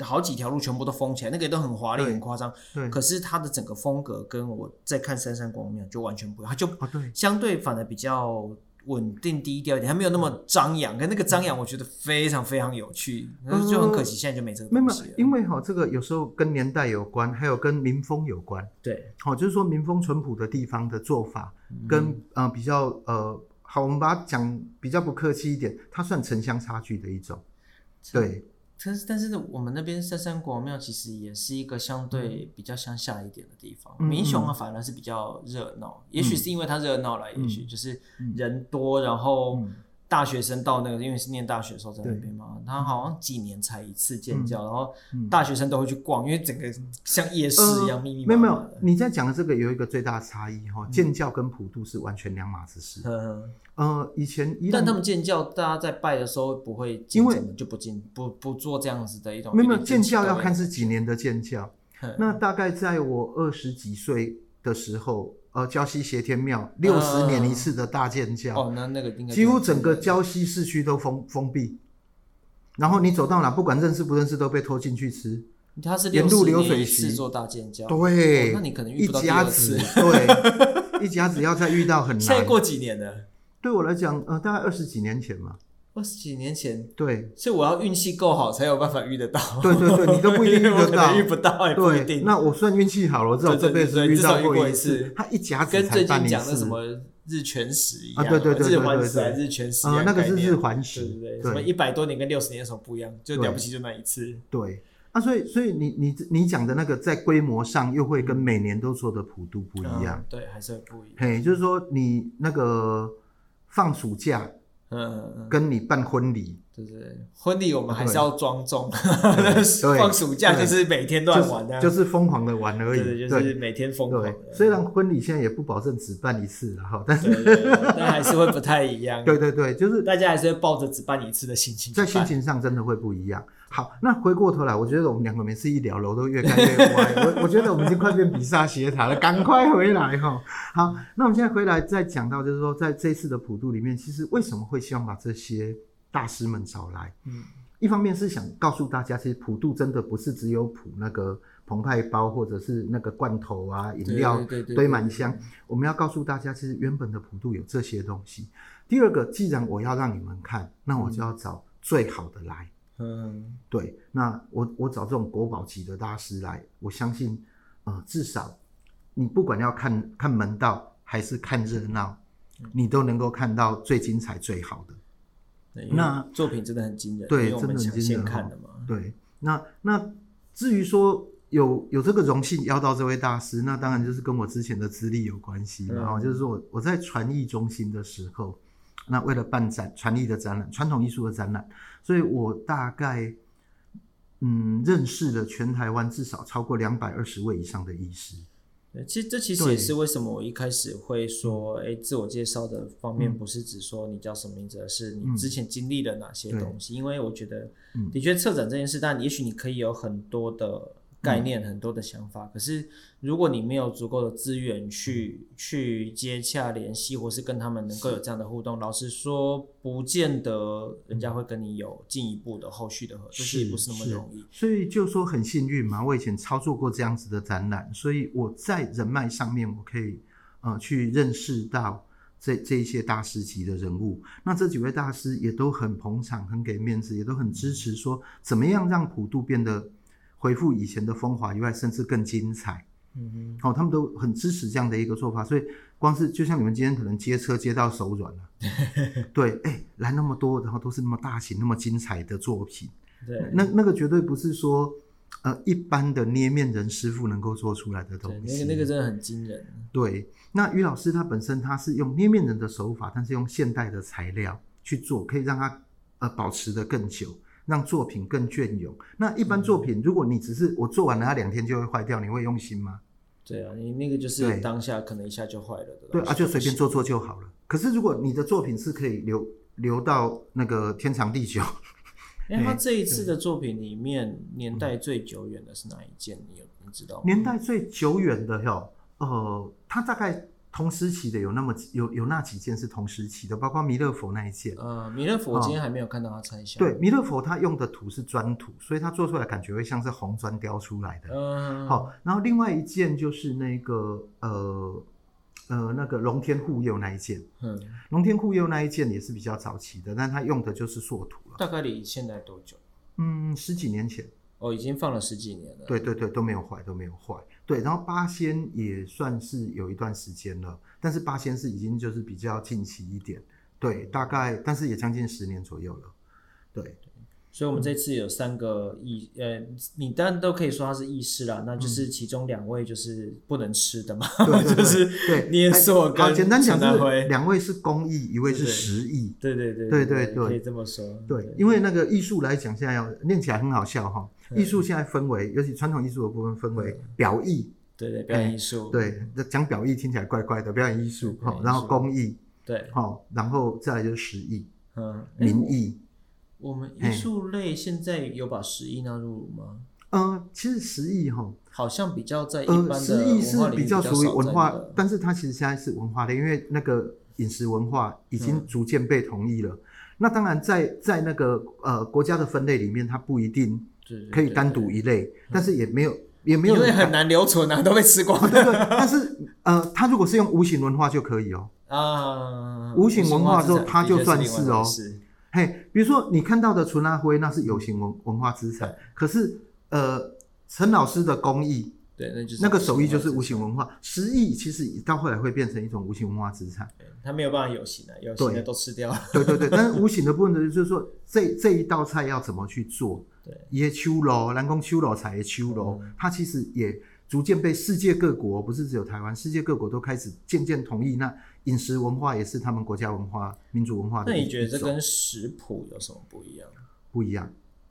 好几条路全部都封起来，那个也都很华丽、很夸张。对，可是他的整个风格跟我在看三山宫庙就完全不一样，他就相对反而比较。稳定低调一点，还没有那么张扬。可那个张扬，我觉得非常非常有趣，嗯、就很可惜，现在就没这个东西了。因为哈，这个有时候跟年代有关，还有跟民风有关。对，好，就是说民风淳朴的地方的做法，跟、嗯、呃比较呃好，我们把它讲比较不客气一点，它算城乡差距的一种，对。但是，但是我们那边三山国庙其实也是一个相对比较乡下一点的地方。民雄啊，反而是比较热闹，也许是因为它热闹了，也许就是人多，然后。大学生到那个，因为是念大学的时候在那边嘛，他好像几年才一次建醮，然后大学生都会去逛，因为整个像夜市一样密密麻麻。没有没有，你在讲的这个有一个最大差异哈，建教跟普渡是完全两码子事。嗯，呃，以前一但他们建教，大家在拜的时候不会，因为就不进不不做这样子的一种。没有没有，建教要看是几年的建教。那大概在我二十几岁的时候。呃，礁溪斜天庙六十年一次的大建醮，哦，那那个应该几乎整个礁溪市区都封封闭，然后你走到哪，不管认识不认识，都被拖进去吃。它是沿路流水席做大建醮，对，那你可能遇不到第二次，对，一家子要再遇到很 难。现在过几年了？对我来讲，呃，大概二十几年前嘛。二十几年前，对，所以我要运气够好才有办法遇得到。对对对，你都不一定遇得到，遇不到也不一定。那我算运气好了，我至少这辈子遇到过一次。他一甲子跟最近讲的什么日全食一样，对对对，日环食还是日全食？那个是日环食，对对对，什么一百多年跟六十年有什么不一样？就了不起就那一次。对啊，所以所以你你你讲的那个在规模上又会跟每年都做的普渡不一样。对，还是会不一样。嘿，就是说你那个。放暑假，嗯，跟你办婚礼。对对对，婚礼我们还是要庄重，放暑假就是每天都在玩的，就是疯狂的玩而已，对，就是每天疯狂。虽然婚礼现在也不保证只办一次，了哈但是但还是会不太一样。对对对，就是大家还是会抱着只办一次的心情，在心情上真的会不一样。好，那回过头来，我觉得我们两个每次一聊，楼都越盖越歪。我 我觉得我们已经快变比萨斜塔了，赶快回来哈。好，那我们现在回来再讲到，就是说在这次的普渡里面，其实为什么会希望把这些。大师们找来，嗯，一方面是想告诉大家，其实普渡真的不是只有普那个澎湃包或者是那个罐头啊、饮料堆满箱。我们要告诉大家，其实原本的普渡有这些东西。第二个，既然我要让你们看，那我就要找最好的来。嗯，对，那我我找这种国宝级的大师来，我相信，呃，至少你不管要看看门道还是看热闹，你都能够看到最精彩、最好的。那作品真的很惊人，对，真的很惊人看的嘛。对，那那至于说有有这个荣幸邀到这位大师，那当然就是跟我之前的资历有关系。然后就是说我我在传艺中心的时候，那为了办展传艺的展览，传统艺术的展览，所以我大概嗯认识了全台湾至少超过两百二十位以上的医师。其实这其实也是为什么我一开始会说，哎，自我介绍的方面不是只说你叫什么名字，而是你之前经历了哪些东西。因为我觉得，的确策展这件事，但也许你可以有很多的。概念很多的想法，可是如果你没有足够的资源去去接洽联系，或是跟他们能够有这样的互动，老实说，不见得人家会跟你有进一步的后续的合作，是不是那么容易。所以就说很幸运嘛，我以前操作过这样子的展览，所以我在人脉上面我可以呃去认识到这这一些大师级的人物。那这几位大师也都很捧场，很给面子，也都很支持，说怎么样让普渡变得。恢复以前的风华以外，甚至更精彩。嗯哼，好、哦，他们都很支持这样的一个做法，所以光是就像你们今天可能接车接到手软了。对，哎、欸，来那么多，然后都是那么大型、那么精彩的作品。对，那那个绝对不是说呃一般的捏面人师傅能够做出来的东西。那个那个真的很惊人。对，那于老师他本身他是用捏面人的手法，但是用现代的材料去做，可以让它呃保持的更久。让作品更隽永。那一般作品，如果你只是我做完了，它两天就会坏掉，你会用心吗？对啊，你那个就是当下可能一下就坏了的。对啊，就随便做做就好了。可是如果你的作品是可以留留到那个天长地久，哎，他这一次的作品里面年代最久远的是哪一件？你有你知道吗？年代最久远的哟，呃，他大概。同时期的有那么有有那几件是同时期的，包括弥勒佛那一件。呃，弥勒佛我今天还没有看到他拆下。对，弥勒佛他用的土是砖土，所以他做出来感觉会像是红砖雕出来的。嗯，好。然后另外一件就是那个呃呃那个龙天护佑那一件。嗯，龙天护佑那一件也是比较早期的，但他用的就是塑土了。大概离现在多久？嗯，十几年前。哦，已经放了十几年了。对对对，都没有坏，都没有坏。对，然后八仙也算是有一段时间了，但是八仙是已经就是比较近期一点，对，大概但是也将近十年左右了，对。所以，我们这次有三个意，呃，你当然都可以说他是意识啦，那就是其中两位就是不能吃的嘛，就是对捏塑跟简单讲，两位是公益，一位是实义，对对对对对对，可以这么说。对，因为那个艺术来讲，现在要念起来很好笑哈。艺术现在分为，尤其传统艺术的部分分为表艺，对对，表演艺术，对，讲表艺听起来怪怪的，表演艺术好，然后工艺，对，好，然后再来就是实艺，嗯，民艺。我们艺术类现在有把实艺纳入吗？嗯，其实实艺哈，好像比较在一般的实艺是比较属于文化，但是它其实现在是文化类，因为那个饮食文化已经逐渐被同意了。那当然在在那个呃国家的分类里面，它不一定可以单独一类，但是也没有也没有，因为很难留存啊，都被吃光。对对，但是呃，它如果是用无形文化就可以哦。啊，无形文化之后，它就算是哦。嘿，比如说你看到的纯阿灰，那是有形文文化资产。可是，呃，陈老师的工艺，对，那就是那个手艺就是无形文化。实艺其实到后来会变成一种无形文化资产。它没有办法有形的，有形的都吃掉了。对对对，但是无形的部分呢，就是说这这一道菜要怎么去做？对，也秋楼，南宫秋楼菜也秋楼，它其实也逐渐被世界各国，不是只有台湾，世界各国都开始渐渐同意。那饮食文化也是他们国家文化、民族文化的。那你觉得这跟食谱有什么不一样？不一样。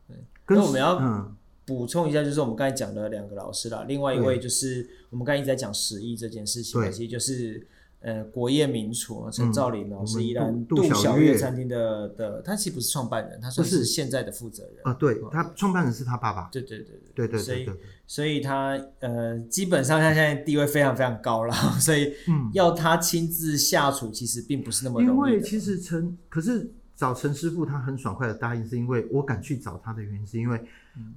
对，跟我们要补充一下，就是我们刚才讲的两个老师啦，另外一位就是我们刚才一直在讲食艺这件事情，其实就是。呃，国宴名厨陈兆林哦，是依然杜小月餐厅的的，他其实不是创办人，他算是现在的负责人啊。对，他创办人是他爸爸。对对对对对对。所以所以他呃，基本上他现在地位非常非常高了，所以要他亲自下厨，其实并不是那么容易。因为其实陈，可是找陈师傅他很爽快的答应，是因为我敢去找他的原因，是因为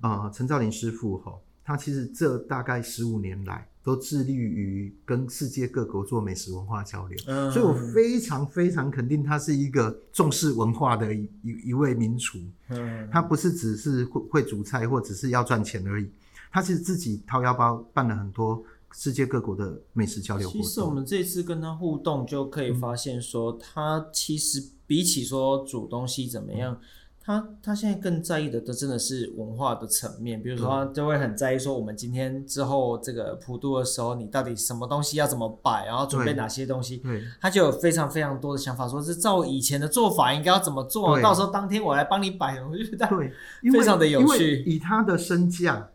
呃，陈兆林师傅哈，他其实这大概十五年来。都致力于跟世界各国做美食文化交流，嗯、所以我非常非常肯定他是一个重视文化的一一位名厨。嗯，他不是只是会会煮菜或只是要赚钱而已，他其实自己掏腰包办了很多世界各国的美食交流活动。其实我们这次跟他互动就可以发现，说他其实比起说煮东西怎么样。嗯他他现在更在意的，都真的是文化的层面。比如说，他就会很在意说，我们今天之后这个普渡的时候，你到底什么东西要怎么摆，然后准备哪些东西。对，他就有非常非常多的想法，说是照以前的做法应该要怎么做，到时候当天我来帮你摆。我觉得对，非常的有趣。以他的身价，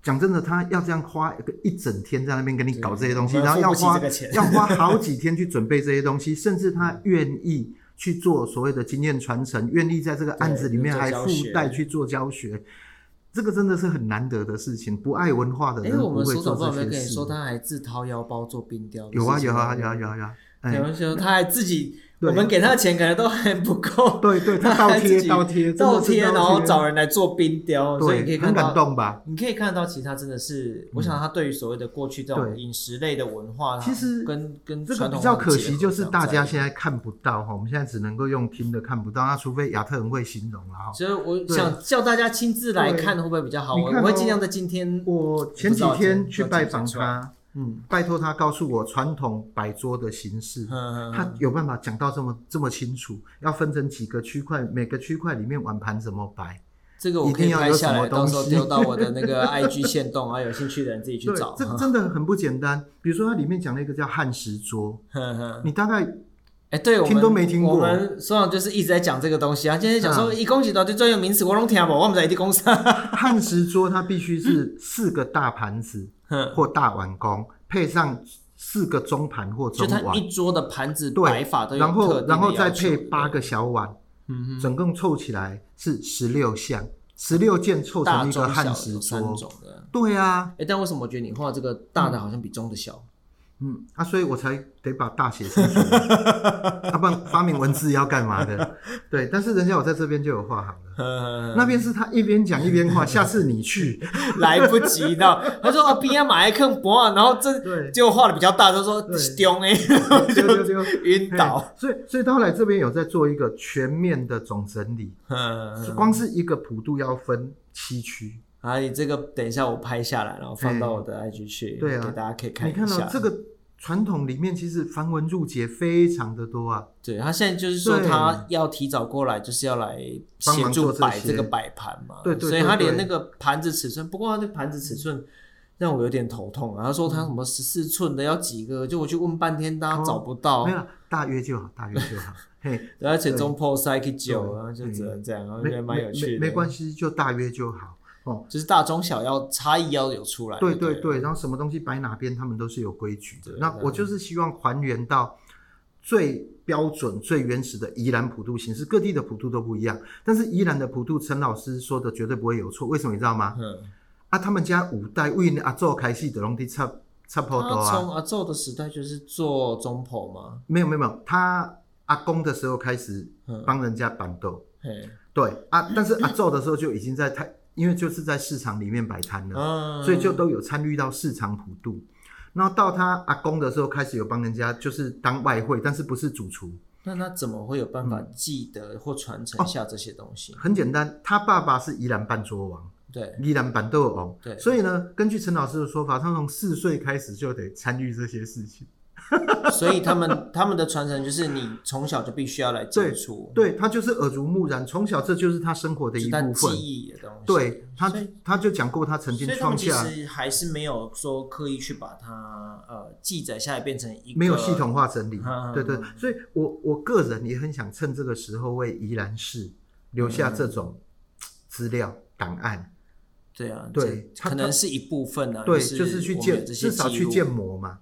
讲真的，他要这样花一个一整天在那边跟你搞这些东西，然后要花要花好几天去准备这些东西，甚至他愿意。去做所谓的经验传承，愿意在这个案子里面还附带去做教学，这个真的是很难得的事情。不爱文化的人不会做这些事。跟你说，他还自掏腰包做冰雕。有啊有啊有啊有啊有啊。比如说，他还自己。我们给他的钱可能都还不够，对对，他倒贴 倒贴倒贴，然后找人来做冰雕，所以你可以看到，很感动吧？你可以看到，其实他真的是，我想他对于所谓的过去这种饮食类的文化，其实跟跟这个比较可惜，就是大家现在看不到哈，我们现在只能够用听的看不到，那除非亚特人会形容了哈。所以我想叫大家亲自来看，会不会比较好？我会尽量在今天，我前几天去拜访他。嗯，拜托他告诉我传统摆桌的形式，嗯、他有办法讲到这么这么清楚，要分成几个区块，每个区块里面碗盘怎么摆，这个我可以拍下来，到时候丢到我的那个 IG 线动啊，有兴趣的人自己去 找。这真的很不简单。比如说，它里面讲了一个叫汉食桌，嗯嗯、你大概哎，欸、对，听都没听过。我们所长就是一直在讲这个东西啊，今天讲说一公几道就专有名词，我拢听不，我们在一地公司。汉食桌它必须是四个大盘子或大碗公。配上四个中盘或中碗，就它一桌的盘子摆法都有特定的，然后然后再配八个小碗，嗯哼，总共凑起来是十六项，十六件凑成一个汉食桌。对啊，哎，但为什么我觉得你画这个大的好像比中的小？嗯啊，所以我才得把大写清楚，要 不然发明文字要干嘛的？对，但是人家我在这边就有画好了，那边是他一边讲一边画，下次你去 来不及的。他说啊，边要买一坑博啊，然后这就画的比较大，他说丢哎，就就晕倒。所以所以他后来这边有在做一个全面的总整理，光是一个普渡要分七区。啊，你这个等一下我拍下来，然后放到我的 IG 去，对啊，给大家可以看一下。你看到这个传统里面，其实繁文缛节非常的多啊。对，他现在就是说他要提早过来，就是要来协助摆这个摆盘嘛。对对。所以他连那个盘子尺寸，不过他那盘子尺寸让我有点头痛啊。他说他什么十四寸的要几个，就我去问半天，大家找不到。没有，大约就好，大约就好。嘿，而且中破塞可以久啊，就只能这样，我觉得蛮有趣的。没关系，就大约就好。哦，就是大中小要差异要有出来。对对对，然后什么东西摆哪边，他们都是有规矩的。那我就是希望还原到最标准、最原始的宜兰普渡形式，各地的普渡都不一样。但是宜兰的普渡，陈老师说的绝对不会有错。为什么你知道吗？嗯。啊，他们家五代为阿祖开始的拢在插插普渡啊。从阿祖的时代就是做中婆吗？没有没有没有，他阿公的时候开始帮人家办桌。嘿，对啊，但是阿昼的时候就已经在太。因为就是在市场里面摆摊了，嗯、所以就都有参与到市场普渡。然后到他阿公的时候，开始有帮人家就是当外汇，但是不是主厨。那他怎么会有办法记得或传承下这些东西？哦、很简单，他爸爸是宜兰办桌王，对，宜兰板豆王，对。所以呢，根据陈老师的说法，他从四岁开始就得参与这些事情。所以他们他们的传承就是你从小就必须要来接触，对，他就是耳濡目染，从小这就是他生活的一部分，记忆的东西。对他，他就讲过他曾经创下，其实还是没有说刻意去把它呃记载下来变成一个没有系统化整理。嗯、对，对对，所以我我个人也很想趁这个时候为宜兰市留下这种资料档、嗯、案。对啊，对，可能是一部分呢、啊。对，就是去建，至少去建模嘛。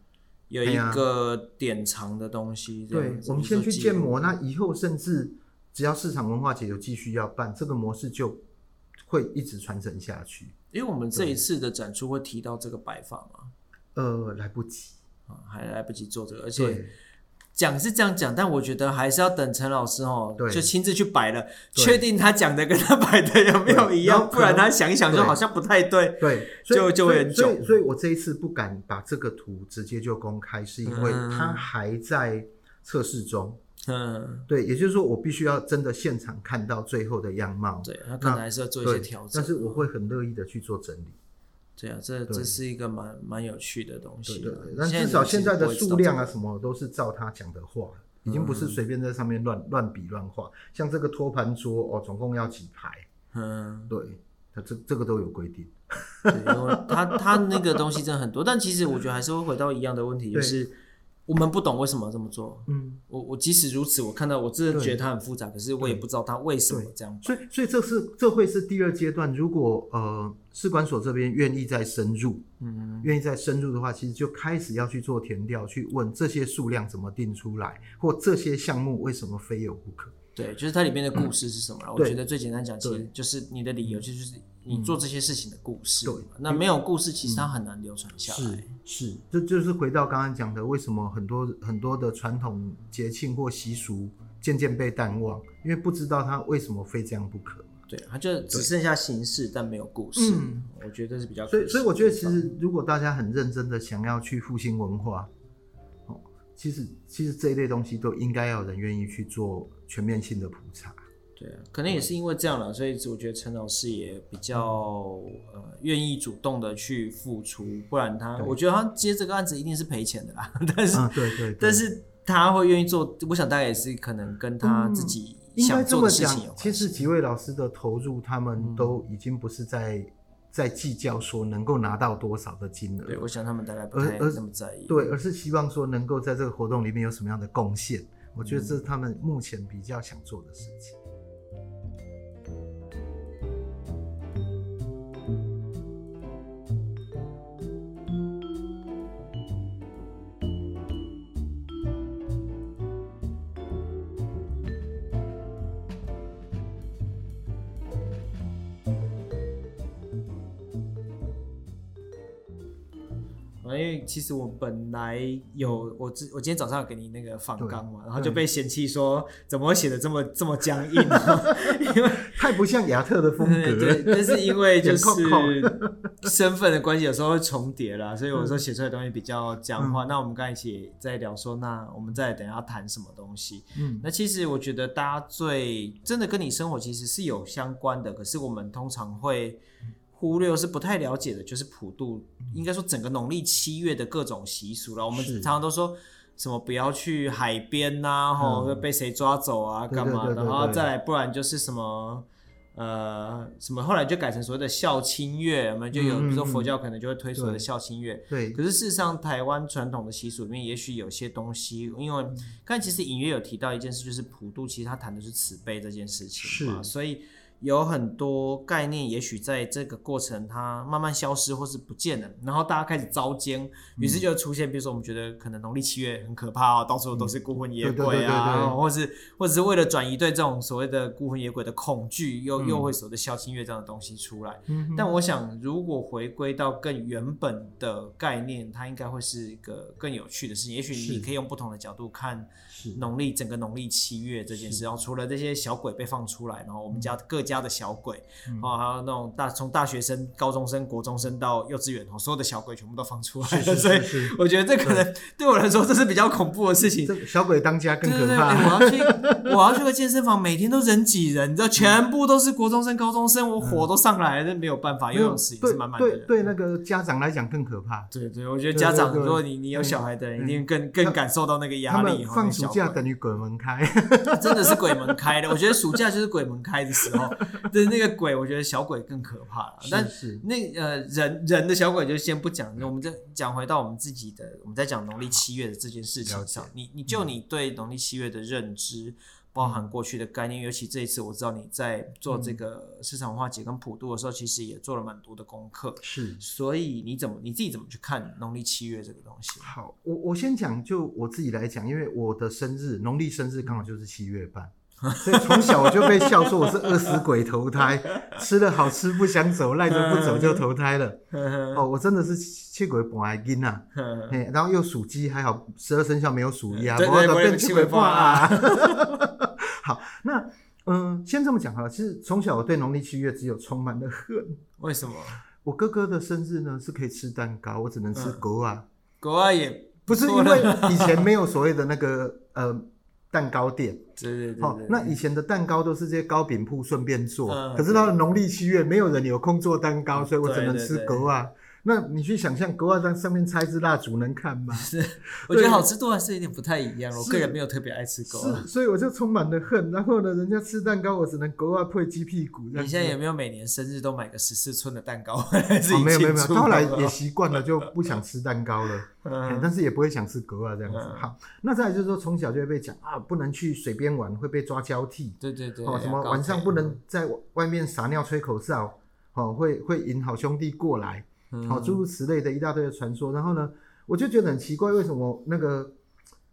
有一个典藏的东西，对，我们先去建模，那以后甚至只要市场文化节有继续要办，这个模式就会一直传承下去。因为我们这一次的展出会提到这个摆放啊？呃，来不及啊，还来不及做这个，而且。讲是这样讲，但我觉得还是要等陈老师哦，就亲自去摆了，确定他讲的跟他摆的有没有一样，不然他想一想就好像不太对，对，就就会很久。所以，所以我这一次不敢把这个图直接就公开，是因为他还在测试中。嗯，对，也就是说，我必须要真的现场看到最后的样貌。对，他可能还是要做一些调整，但是我会很乐意的去做整理。对啊，这这是一个蛮蛮有趣的东西。对对，但至少现在的数量啊什么都是照他讲的话，已经不是随便在上面乱乱比乱画。像这个托盘桌哦，总共要几排？嗯，对，他这这个都有规定。对，因为他他那个东西真的很多，但其实我觉得还是会回到一样的问题，就是。我们不懂为什么这么做。嗯，我我即使如此，我看到我真的觉得它很复杂，可是我也不知道它为什么这样。所以所以这是这会是第二阶段。如果呃士管所这边愿意再深入，嗯，愿意再深入的话，其实就开始要去做填调，去问这些数量怎么定出来，或这些项目为什么非有不可。对，就是它里面的故事是什么？嗯、我觉得最简单讲，其实就是你的理由，就是你做这些事情的故事。对，那没有故事，其实它很难流传下来。是，是，这就是回到刚刚讲的，为什么很多很多的传统节庆或习俗渐渐被淡忘，因为不知道它为什么非这样不可。对，它就只剩下形式，但没有故事。嗯，我觉得是比较。所以，所以我觉得，其实如果大家很认真的想要去复兴文化，哦，其实其实这一类东西都应该要有人愿意去做。全面性的普查，对啊，可能也是因为这样了，所以我觉得陈老师也比较呃愿意主动的去付出，不然他我觉得他接这个案子一定是赔钱的啦。但是，对对，但是他会愿意做，我想大概也是可能跟他自己想做的事情有关系。其实几位老师的投入，他们都已经不是在在计较说能够拿到多少的金额。对，我想他们大概不太那么在意。对，而是希望说能够在这个活动里面有什么样的贡献。我觉得这是他们目前比较想做的事情。因为其实我本来有我之我今天早上有给你那个访纲嘛，然后就被嫌弃说怎么会写的这么这么僵硬，因为 太不像亚特的风格。对，但是因为就是身份的关系，有时候会重叠啦，所以我说写出来的东西比较僵化。嗯、那我们刚才一起在聊说，那我们再等一下谈什么东西？嗯，那其实我觉得大家最真的跟你生活其实是有相关的，可是我们通常会。忽略是不太了解的，就是普渡，应该说整个农历七月的各种习俗了。我们常常都说什么不要去海边呐、啊，吼、嗯，被谁抓走啊，干嘛的？然后再来，不然就是什么呃什么，后来就改成所谓的孝亲月，我们就有，比如说佛教可能就会推所谓的孝亲月。对。可是事实上，台湾传统的习俗里面，也许有些东西，因为刚才其实隐约有提到一件事，就是普渡，其实他谈的是慈悲这件事情嘛，所以。有很多概念，也许在这个过程它慢慢消失或是不见了，然后大家开始遭奸，于是就出现，比如说我们觉得可能农历七月很可怕哦，到处都是孤魂野鬼啊，或是或者是为了转移对这种所谓的孤魂野鬼的恐惧，又又会所谓的孝亲月这样的东西出来。但我想，如果回归到更原本的概念，它应该会是一个更有趣的事情。也许你可以用不同的角度看农历整个农历七月这件事。然后除了这些小鬼被放出来，然后我们家各家的小鬼，嗯、哦，还有那种大从大学生、高中生、国中生到幼稚园，哦，所有的小鬼全部都放出来了，所以我觉得这可能对我来说这是比较恐怖的事情。小鬼当家更可怕。对对对，我要去，我要去个健身房，每天都人挤人，你知道，全部都是国中生、高中生，我火都上来了，那、嗯、没有办法，游泳池也是满满的人。对对，对那个家长来讲更可怕。对对，我觉得家长，如果你你有小孩的人，一定更、嗯、更感受到那个压力。放暑假等于鬼门开，真的是鬼门开的。我觉得暑假就是鬼门开的时候，对那个鬼，我觉得小鬼更可怕。但是那呃人人的小鬼就先不讲，我们再讲回到我们自己的，我们在讲农历七月的这件事情上，你你就你对农历七月的认知。包含过去的概念，尤其这一次，我知道你在做这个市场文化节跟普渡的时候，其实也做了蛮多的功课。是，所以你怎么你自己怎么去看农历七月这个东西？好，我我先讲，就我自己来讲，因为我的生日农历生日刚好就是七月半，所以从小我就被笑说我是饿死鬼投胎，吃了好吃不想走，赖着不走就投胎了。哦，我真的是七鬼半爱金呐，然后又属鸡，还好十二生肖没有属 鸭，对对对，变七鬼半啊。好，那嗯、呃，先这么讲哈。其实从小我对农历七月只有充满了恨。为什么？我哥哥的生日呢是可以吃蛋糕，我只能吃狗啊。狗啊也不是因为以前 没有所谓的那个呃蛋糕店。对对对，那以前的蛋糕都是这些糕饼铺顺便做，可是到了农历七月，没有人有空做蛋糕，所以我只能吃狗啊。那你去想象，国外在上面插一支蜡烛能看吗？是，我觉得好吃度还是有点不太一样。我个人没有特别爱吃格瓦，所以我就充满了恨。然后呢，人家吃蛋糕，我只能国外配鸡屁股。你现在有没有每年生日都买个十四寸的蛋糕？没有没有没有，后来也习惯了，就不想吃蛋糕了。嗯，但是也不会想吃格啊这样子。好，那再来就是说，从小就会被讲啊，不能去水边玩，会被抓交替。对对对。哦，什么晚上不能在外面撒尿吹口哨，哦，会会引好兄弟过来。好，诸如此类的一大堆的传说，然后呢，我就觉得很奇怪，为什么那个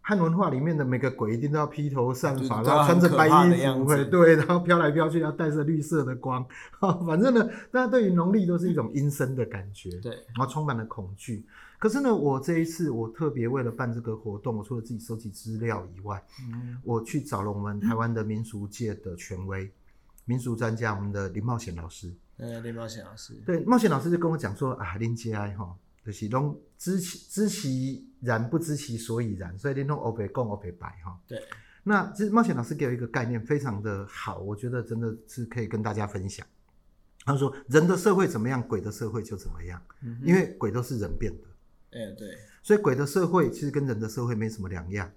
汉文化里面的每个鬼一定都要披头散发，然后穿着白衣服，会对，然后飘来飘去，要带着绿色的光，反正呢，大家对于农历都是一种阴森的感觉，对，然后充满了恐惧。可是呢，我这一次我特别为了办这个活动，我除了自己收集资料以外，嗯，我去找了我们台湾的民俗界的权威、民俗专家，我们的林茂贤老师。呃，林茂贤老师，对，茂贤老师就跟我讲说啊，林杰哀哈，就是拢知其知其然，不知其所以然，所以你弄欧北共欧北白哈。对，那其实茂贤老师给我一个概念，非常的好，我觉得真的是可以跟大家分享。他说，人的社会怎么样，鬼的社会就怎么样，嗯、因为鬼都是人变的。哎，对，所以鬼的社会其实跟人的社会没什么两样。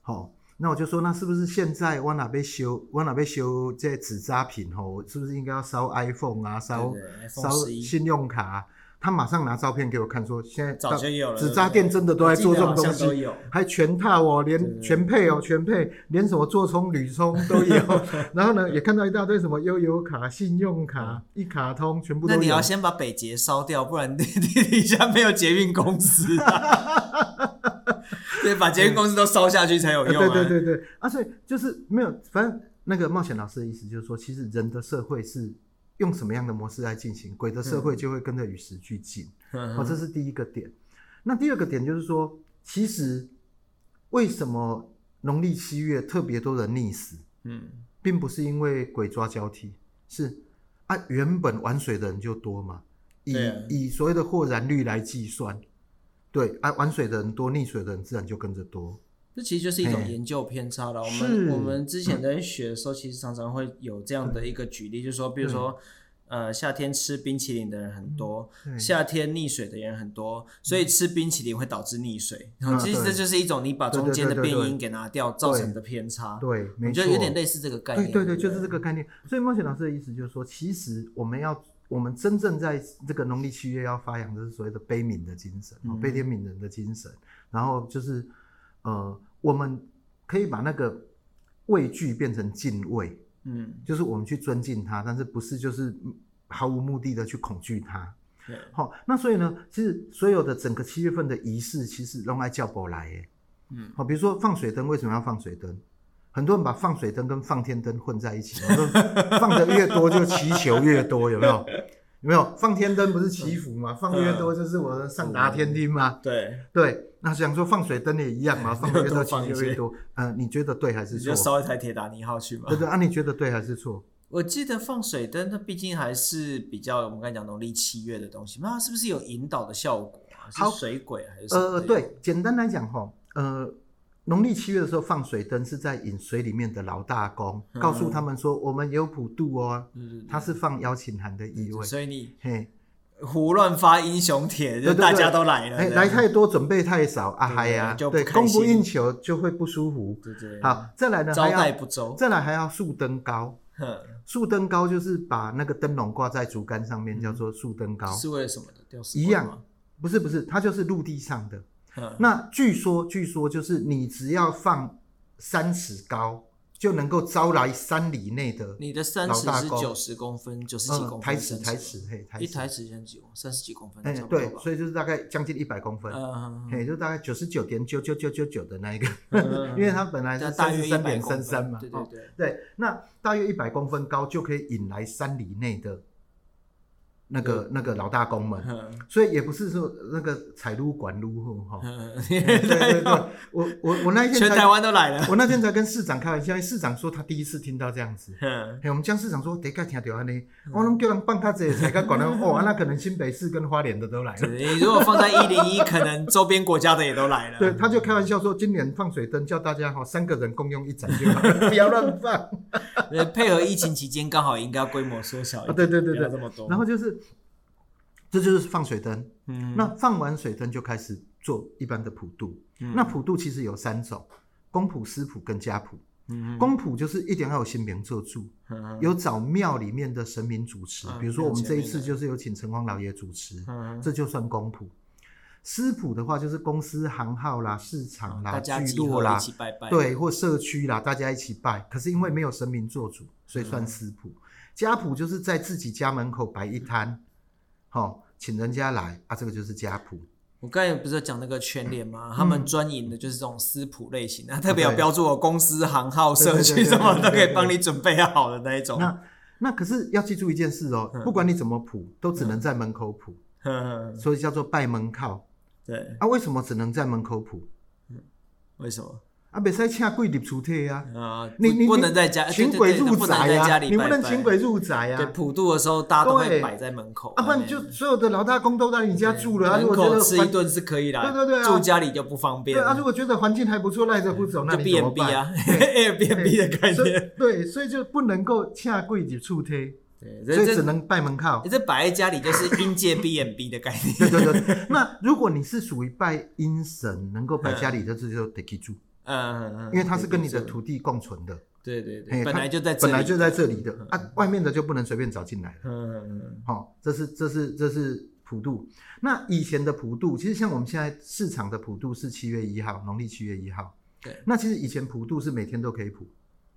好。那我就说，那是不是现在我哪边修，我哪边修这些纸扎品吼，是不是应该要烧 iPhone 啊，烧烧信用卡啊？他马上拿照片给我看，说现在早就有了，纸扎店真的都在做这种东西，还全套哦，连全配哦，全配，连什么做充、铝充都有。然后呢，也看到一大堆什么悠游卡、信用卡、一卡通，全部都有。那你要先把北捷烧掉，不然地底下没有捷运公司啊。对，把捷运公司都烧下去才有用，啊。对对对对，啊，所以就是没有，反正那个冒险老师的意思就是说，其实人的社会是用什么样的模式来进行，鬼的社会就会跟着与时俱进。嗯、哦，这是第一个点。那第二个点就是说，其实为什么农历七月特别多人溺死？嗯，并不是因为鬼抓交替，是啊，原本玩水的人就多嘛，以、啊、以所谓的豁然率来计算。对，啊，玩水的人多，溺水的人自然就跟着多。这其实就是一种研究偏差了。我们我们之前在学的时候，其实常常会有这样的一个举例，就是说，比如说，呃，夏天吃冰淇淋的人很多，夏天溺水的人很多，所以吃冰淇淋会导致溺水。然后其实这就是一种你把中间的变因给拿掉造成的偏差。对，没错，我觉得有点类似这个概念。对对对，就是这个概念。所以茂贤老师的意思就是说，其实我们要。我们真正在这个农历七月要发扬的是所谓的悲悯的精神，嗯、悲天悯人的精神。然后就是，呃，我们可以把那个畏惧变成敬畏，嗯，就是我们去尊敬他，但是不是就是毫无目的的去恐惧他。好、嗯，那所以呢，其实所有的整个七月份的仪式，其实都爱叫不来耶。嗯，好，比如说放水灯，为什么要放水灯？很多人把放水灯跟放天灯混在一起，放的越多就祈求越多，有没有？有没有？放天灯不是祈福嘛？放越多就是我的上达天听嘛？对对，那想说放水灯也一样嘛，放的越多祈求越多。嗯，你觉得对还是错？你就烧一台铁达尼号去嘛？对对啊，你觉得对还是错？我记得放水灯，它毕竟还是比较我们刚才讲农历七月的东西，那它是不是有引导的效果啊？是水鬼还是什么？呃，对，简单来讲哈，呃，农历七月的时候放水灯是在引水里面的老大公，嗯、告诉他们说我们有普渡哦，他是放邀请函的意味，所以你嘿。胡乱发英雄帖，就大家都来了。哎，来太多，准备太少啊！嗨呀，对，供不应求就会不舒服。对对。好，再来呢，招待不周。再来还要竖灯高。竖灯高就是把那个灯笼挂在竹竿上面，叫做竖灯高。是为了什么的？一样，不是不是，它就是陆地上的。那据说据说就是你只要放三尺高。就能够招来三里内的。你的三尺是九十公分，九十几公分。台尺台尺，嘿，台一台尺像几公？三十几公分。哎，对，所以就是大概将近一百公分。嗯，嘿，就大概九十九点九九九九九的那一个，因为它本来是三十三点三三嘛。对对对。对，那大约一百公分高就可以引来三里内的。那个那个老大公们，所以也不是说那个采撸管撸哈，对对对，我我我那一天全台湾都来了，我那天才跟市长开玩笑，市长说他第一次听到这样子，我们江市长说，第一次听到安尼，我们叫人办卡子才敢管他，哦，那可能新北市跟花莲的都来了，你如果放在一零一，可能周边国家的也都来了，对，他就开玩笑说，今年放水灯叫大家哈三个人共用一盏就好，不要乱放，配合疫情期间刚好应该要规模缩小，对对对对，这么多，然后就是。这就是放水灯，嗯，那放完水灯就开始做一般的普渡。嗯、那普渡其实有三种：公普、私普跟家普。嗯，公普就是一定要有神明做主，嗯、有找庙里面的神明主持。嗯、比如说我们这一次就是有请城隍老爷主持，嗯、这就算公普。私普的话就是公司行号啦、市场啦、聚落啦，拜拜对，或社区啦，大家一起拜。可是因为没有神明做主，所以算私普。嗯、家普就是在自己家门口摆一摊，好。请人家来啊，这个就是家谱。我刚才不是讲那个全联吗？他们专营的就是这种私谱类型的，特别有标注我公司行号、社区什么都可以帮你准备好的那一种。那那可是要记住一件事哦，不管你怎么谱，都只能在门口谱，所以叫做拜门靠。对啊，为什么只能在门口谱？为什么？啊，别使请鬼入厝体啊！啊，你你不能在家请鬼入宅啊！你不能请鬼入宅啊！对，普渡的时候大家都会摆在门口。啊，不然就所有的老大公都在你家住了。门口吃一顿是可以啦。对对对，住家里就不方便。对啊，如果觉得环境还不错，赖着不走，那 B&B 啊，Airbnb 的概念。对，所以就不能够请鬼入厝体。对，所以只能拜门靠。你这摆在家里就是阴界 B&B 的概念。对对对。那如果你是属于拜阴神，能够摆家里的，这就得记住。嗯，因为它是跟你的土地共存的，对对对，本来就在本来就在这里的啊，外面的就不能随便找进来了。嗯嗯嗯，好，这是这是这是普渡。那以前的普渡，其实像我们现在市场的普渡是七月一号，农历七月一号。对，那其实以前普渡是每天都可以普。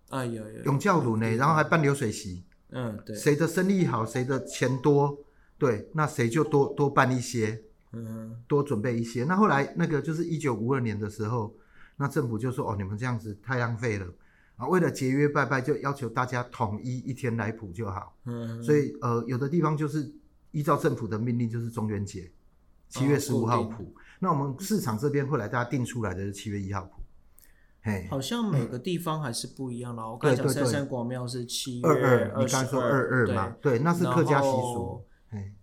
啊有有。永教炉呢，然后还办流水席。嗯，对。谁的生意好，谁的钱多，对，那谁就多多办一些，嗯，多准备一些。那后来那个就是一九五二年的时候。那政府就说：“哦，你们这样子太浪费了啊！为了节约拜拜，就要求大家统一一天来普就好。嗯，所以呃，有的地方就是依照政府的命令，就是中元节七月十五号普。哦、那我们市场这边后来大家定出来的是七月一号普。嘿，好像每个地方还是不一样啦。嗯、我刚才讲三山广庙是七月二二，你刚才说二二嘛？对，对，那是客家习俗。”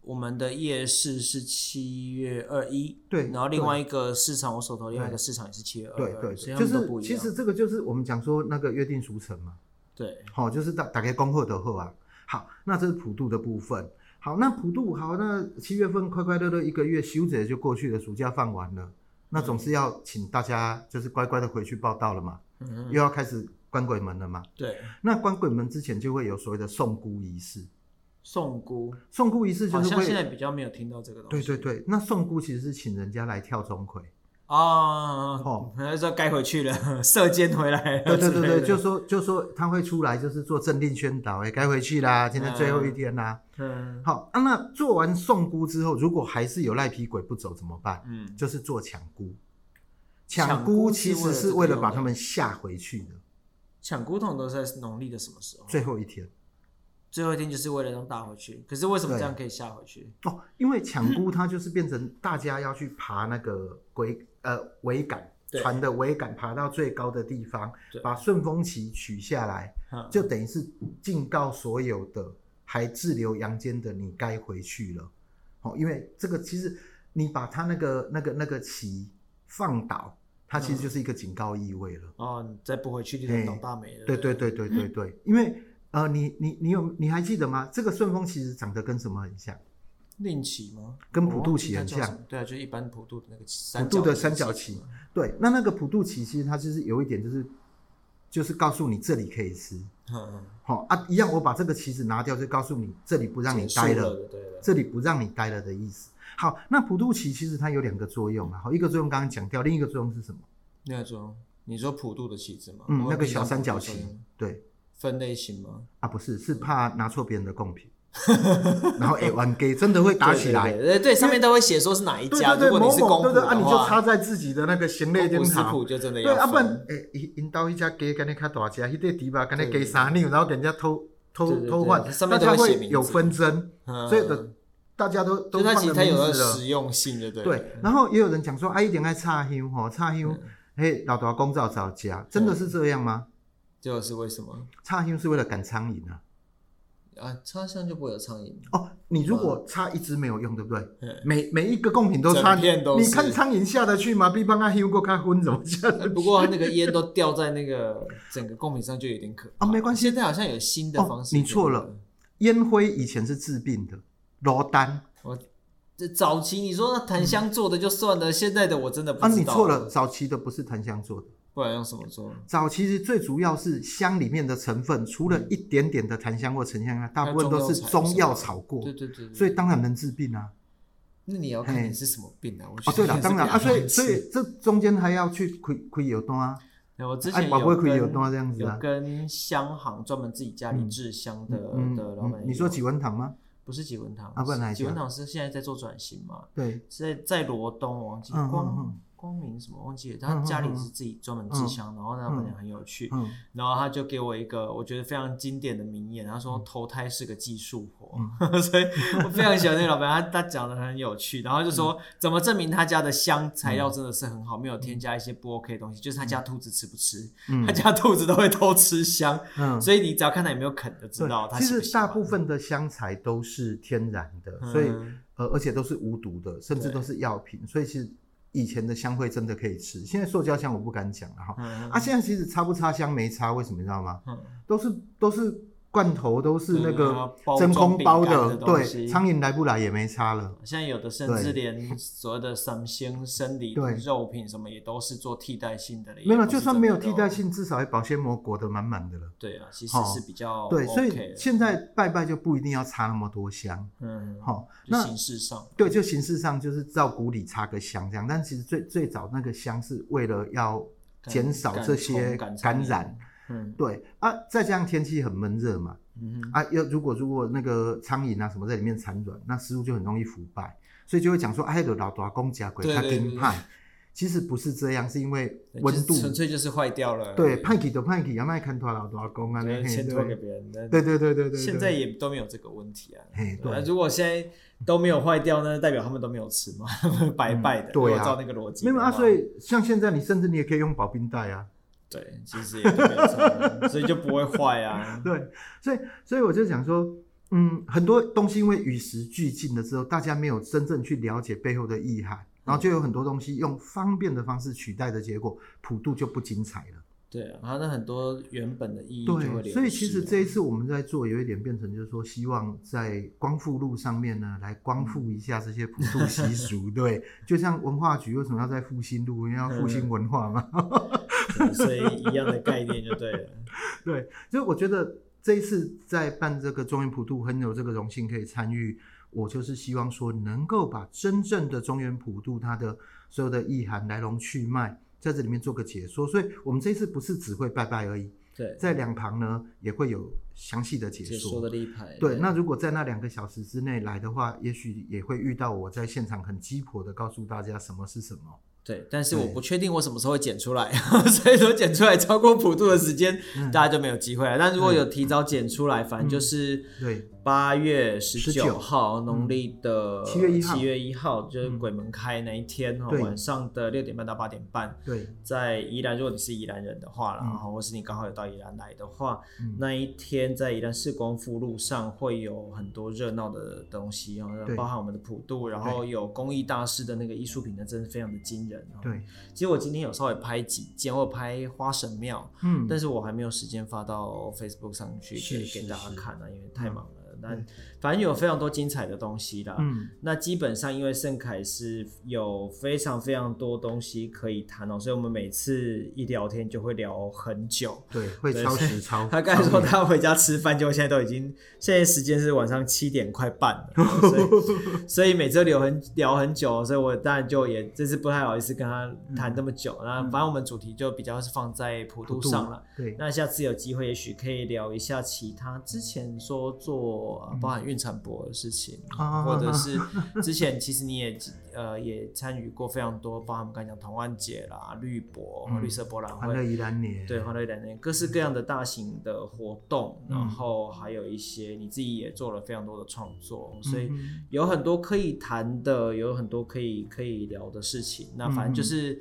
我们的夜市是七月二一，对，然后另外一个市场，我手头另外一个市场也是七月二二，对对，就是其实这个就是我们讲说那个约定俗成嘛，对，好，就是打打开恭贺的贺啊，好，那这是普渡的部分，好，那普渡好，那七月份快快乐乐一个月休节就过去了，暑假放完了，那总是要请大家就是乖乖的回去报到了嘛，嗯，又要开始关鬼门了嘛，对，那关鬼门之前就会有所谓的送孤仪式。送姑，送姑仪式就是会，现在比较没有听到这个东西。对对对，那送姑其实是请人家来跳钟馗啊，哦，那说该回去了，射箭回来。对对对对，就说就说他会出来，就是做镇定宣导，哎，该回去啦，今天最后一天啦。嗯，好啊，那做完送姑之后，如果还是有赖皮鬼不走怎么办？嗯，就是做抢孤。抢姑其实是为了把他们吓回去的。抢姑通常都是在农历的什么时候？最后一天。最后一天就是为了让大回去，可是为什么这样可以下回去？哦，因为抢孤它就是变成大家要去爬那个桅呃桅杆，船的桅杆爬到最高的地方，把顺风旗取下来，就等于是警告所有的还滞留阳间的你该回去了。哦，因为这个其实你把它那个那个那个旗放倒，它其实就是一个警告意味了。哦，你再不回去，就倒大霉了。对对对对对对，因为。呃，你你你有你还记得吗？这个顺风其实长得跟什么很像？令旗吗？跟普渡旗很像。对啊，就一般普渡的那个普渡的三角旗。对，那那个普渡旗其实它就是有一点，就是就是告诉你这里可以吃。嗯好、哦、啊，一样，我把这个旗子拿掉，就告诉你这里不让你待了。这里不让你待了的意思。好，那普渡旗其实它有两个作用啊。好，一个作用刚刚讲掉，另一个作用是什么？那个作用，你说普渡的旗子吗？嗯，那个小三角旗。对。分类型吗？啊，不是，是怕拿错别人的贡品，然后哎，玩给真的会打起来。对对对，上面都会写说是哪一家。如果你是公对啊，你就插在自己的那个行李电塔。就真的要。对啊，不然哎，引引导一家 gay 跟你开大家，一对底吧，跟你给三两，然后给人家偷偷偷换，大家会有纷争，所以的大家都都放的名字了。实用性的对。对，然后也有人讲说，哎，一点爱插香吼，插香，嘿，老大公早早家，真的是这样吗？这是为什么？插香是为了赶苍蝇啊！啊，插香就不会有苍蝇哦。你如果插一只没有用，对不对？每每一个贡品都插，你看苍蝇下得去吗？比方啊，香过开荤怎么下得去？不过那个烟都掉在那个整个贡品上，就有点可怕。啊，没关系，现在好像有新的方式。你错了，烟灰以前是治病的，罗丹。我这早期你说那檀香做的就算了，现在的我真的不知道。啊，你错了，早期的不是檀香做的。不然用什么做？早其实最主要是香里面的成分，除了一点点的檀香或沉香外，大部分都是中药炒过。对对对，所以当然能治病啊。那你要看你是什么病啊？哦，对了，当然啊，所以所以这中间还要去亏亏有多啊。我之前有跟有跟香行专门自己家里制香的的老板。你说几文堂吗？不是几文堂啊，不然哪一家？几文堂是现在在做转型嘛？对，是在在罗东，我忘记光。光明什么忘记了？他家里是自己专门制香，然后那老板娘很有趣，然后他就给我一个我觉得非常经典的名言，他说投胎是个技术活，所以我非常喜欢那个老板，他他讲的很有趣，然后就说怎么证明他家的香材料真的是很好，没有添加一些不 OK 的东西，就是他家兔子吃不吃，他家兔子都会偷吃香，所以你只要看他有没有啃就知道。其实大部分的香材都是天然的，所以呃而且都是无毒的，甚至都是药品，所以其实。以前的香灰真的可以吃，现在塑胶香我不敢讲了哈。嗯、啊，现在其实插不插香没擦，为什么你知道吗？嗯、都是都是。罐头都是那个真空包的，对，苍蝇来不来也没差了。现在有的甚至连所谓的三鲜生理肉品什么也都是做替代性的了。没有，就算没有替代性，至少也保鲜膜裹得满满的了。对啊，其实是比较对，所以现在拜拜就不一定要插那么多香。嗯，好，那形式上对，就形式上就是照古礼插个香这样，但其实最最早那个香是为了要减少这些感染。嗯，对啊，再加上天气很闷热嘛，嗯哼啊，要如果如果那个苍蝇啊什么在里面产卵，那食物就很容易腐败，所以就会讲说，哎，有老大公甲鬼他更派，其实不是这样，是因为温度纯粹就是坏掉了。对，派给都派给，要卖看拖老大公啊，先托给别人。对对对对对，现在也都没有这个问题啊。对，如果现在都没有坏掉呢，代表他们都没有吃嘛，白拜的。对啊，照那个逻辑。没有啊，所以像现在你甚至你也可以用保冰袋啊。对，其实也没错，所以就不会坏啊。对，所以所以我就想说，嗯，很多东西因为与时俱进了之后，大家没有真正去了解背后的意涵，然后就有很多东西用方便的方式取代的结果，普渡就不精彩了。对然后那很多原本的意义就会流失。对，所以其实这一次我们在做，有一点变成就是说，希望在光复路上面呢，来光复一下这些普渡习俗。对，就像文化局为什么要在复兴路，因为要复兴文化嘛。所以一样的概念就对了。对，所以我觉得这一次在办这个中原普渡，很有这个荣幸可以参与。我就是希望说，能够把真正的中原普渡它的所有的意涵、来龙去脉。在这里面做个解说，所以我们这次不是只会拜拜而已。对，在两旁呢也会有详细的解说。解说的立牌。对，那如果在那两个小时之内来的话，也许也会遇到我在现场很鸡婆的告诉大家什么是什么。对，但是我不确定我什么时候会剪出来，所以说剪出来超过普渡的时间，嗯、大家就没有机会了。但如果有提早剪出来，反正就是对八月十九号，农历的七月一号，七月一号就是鬼门开那一天哈，嗯、晚上的六点半到八点半。对，在宜兰，如果你是宜兰人的话，然后、嗯、或是你刚好有到宜兰来的话，嗯、那一天在宜兰市光复路上会有很多热闹的东西啊，包含我们的普渡，然后有工艺大师的那个艺术品呢，真的非常的惊人。对，其实我今天有稍微拍几件，我拍花神庙，嗯，但是我还没有时间发到 Facebook 上去给给大家看啊，因为太忙。了。但反正有非常多精彩的东西啦。嗯，那基本上因为盛凯是有非常非常多东西可以谈哦，所以我们每次一聊天就会聊很久。对，会超时超。他刚才说他要回家吃饭，就现在都已经现在时间是晚上七点快半了，所以所以每次都聊很聊很久，所以我当然就也这次不太好意思跟他谈这么久。那反正我们主题就比较是放在普渡上了。对，那下次有机会也许可以聊一下其他之前说做。包含运产博的事情，嗯、或者是 之前其实你也呃也参与过非常多，包含我们刚才讲童安节啦、绿博、嗯、绿色博览会、欢乐宜兰年，对欢乐宜兰年各式各样的大型的活动，嗯、然后还有一些你自己也做了非常多的创作，嗯、所以有很多可以谈的，有很多可以可以聊的事情。那反正就是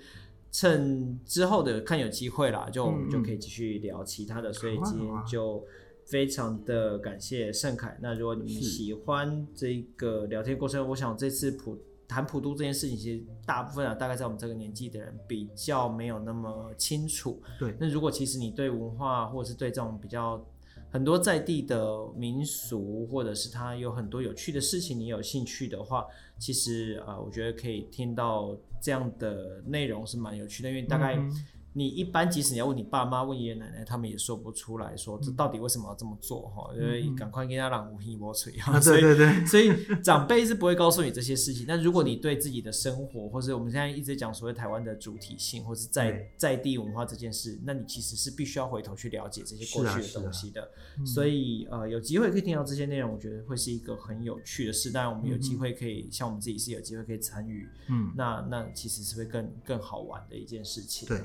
趁之后的看有机会啦，就我们就可以继续聊其他的。所以今天就。非常的感谢盛凯。那如果你们喜欢这个聊天过程，我想这次普谈普渡这件事情，其实大部分啊，大概在我们这个年纪的人比较没有那么清楚。对。那如果其实你对文化，或者是对这种比较很多在地的民俗，或者是它有很多有趣的事情，你有兴趣的话，其实呃，我觉得可以听到这样的内容是蛮有趣的，因为大概。嗯你一般即使你要问你爸妈、问爷爷奶奶，他们也说不出来说这到底为什么要这么做哈？因为赶快跟他让无皮膜吹哈。对对对。所以长辈是不会告诉你这些事情。但如果你对自己的生活，或是我们现在一直讲所谓台湾的主体性，或是在在地文化这件事，那你其实是必须要回头去了解这些过去的东西的。所以呃，有机会可以听到这些内容，我觉得会是一个很有趣的事。当然，我们有机会可以像我们自己是有机会可以参与，嗯，那那其实是会更更好玩的一件事情。对。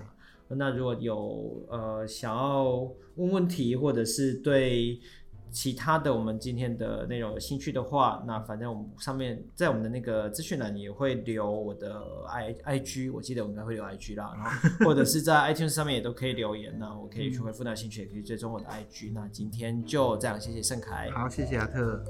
那如果有呃想要问问题，或者是对其他的我们今天的内容有兴趣的话，那反正我们上面在我们的那个资讯栏也会留我的 i i g，我记得我应该会留 i g 啦，然后 或者是在 iTunes 上面也都可以留言，那我可以去回复那兴趣，也可以追踪我的 i g。那今天就这样，谢谢盛凯，好，谢谢阿特。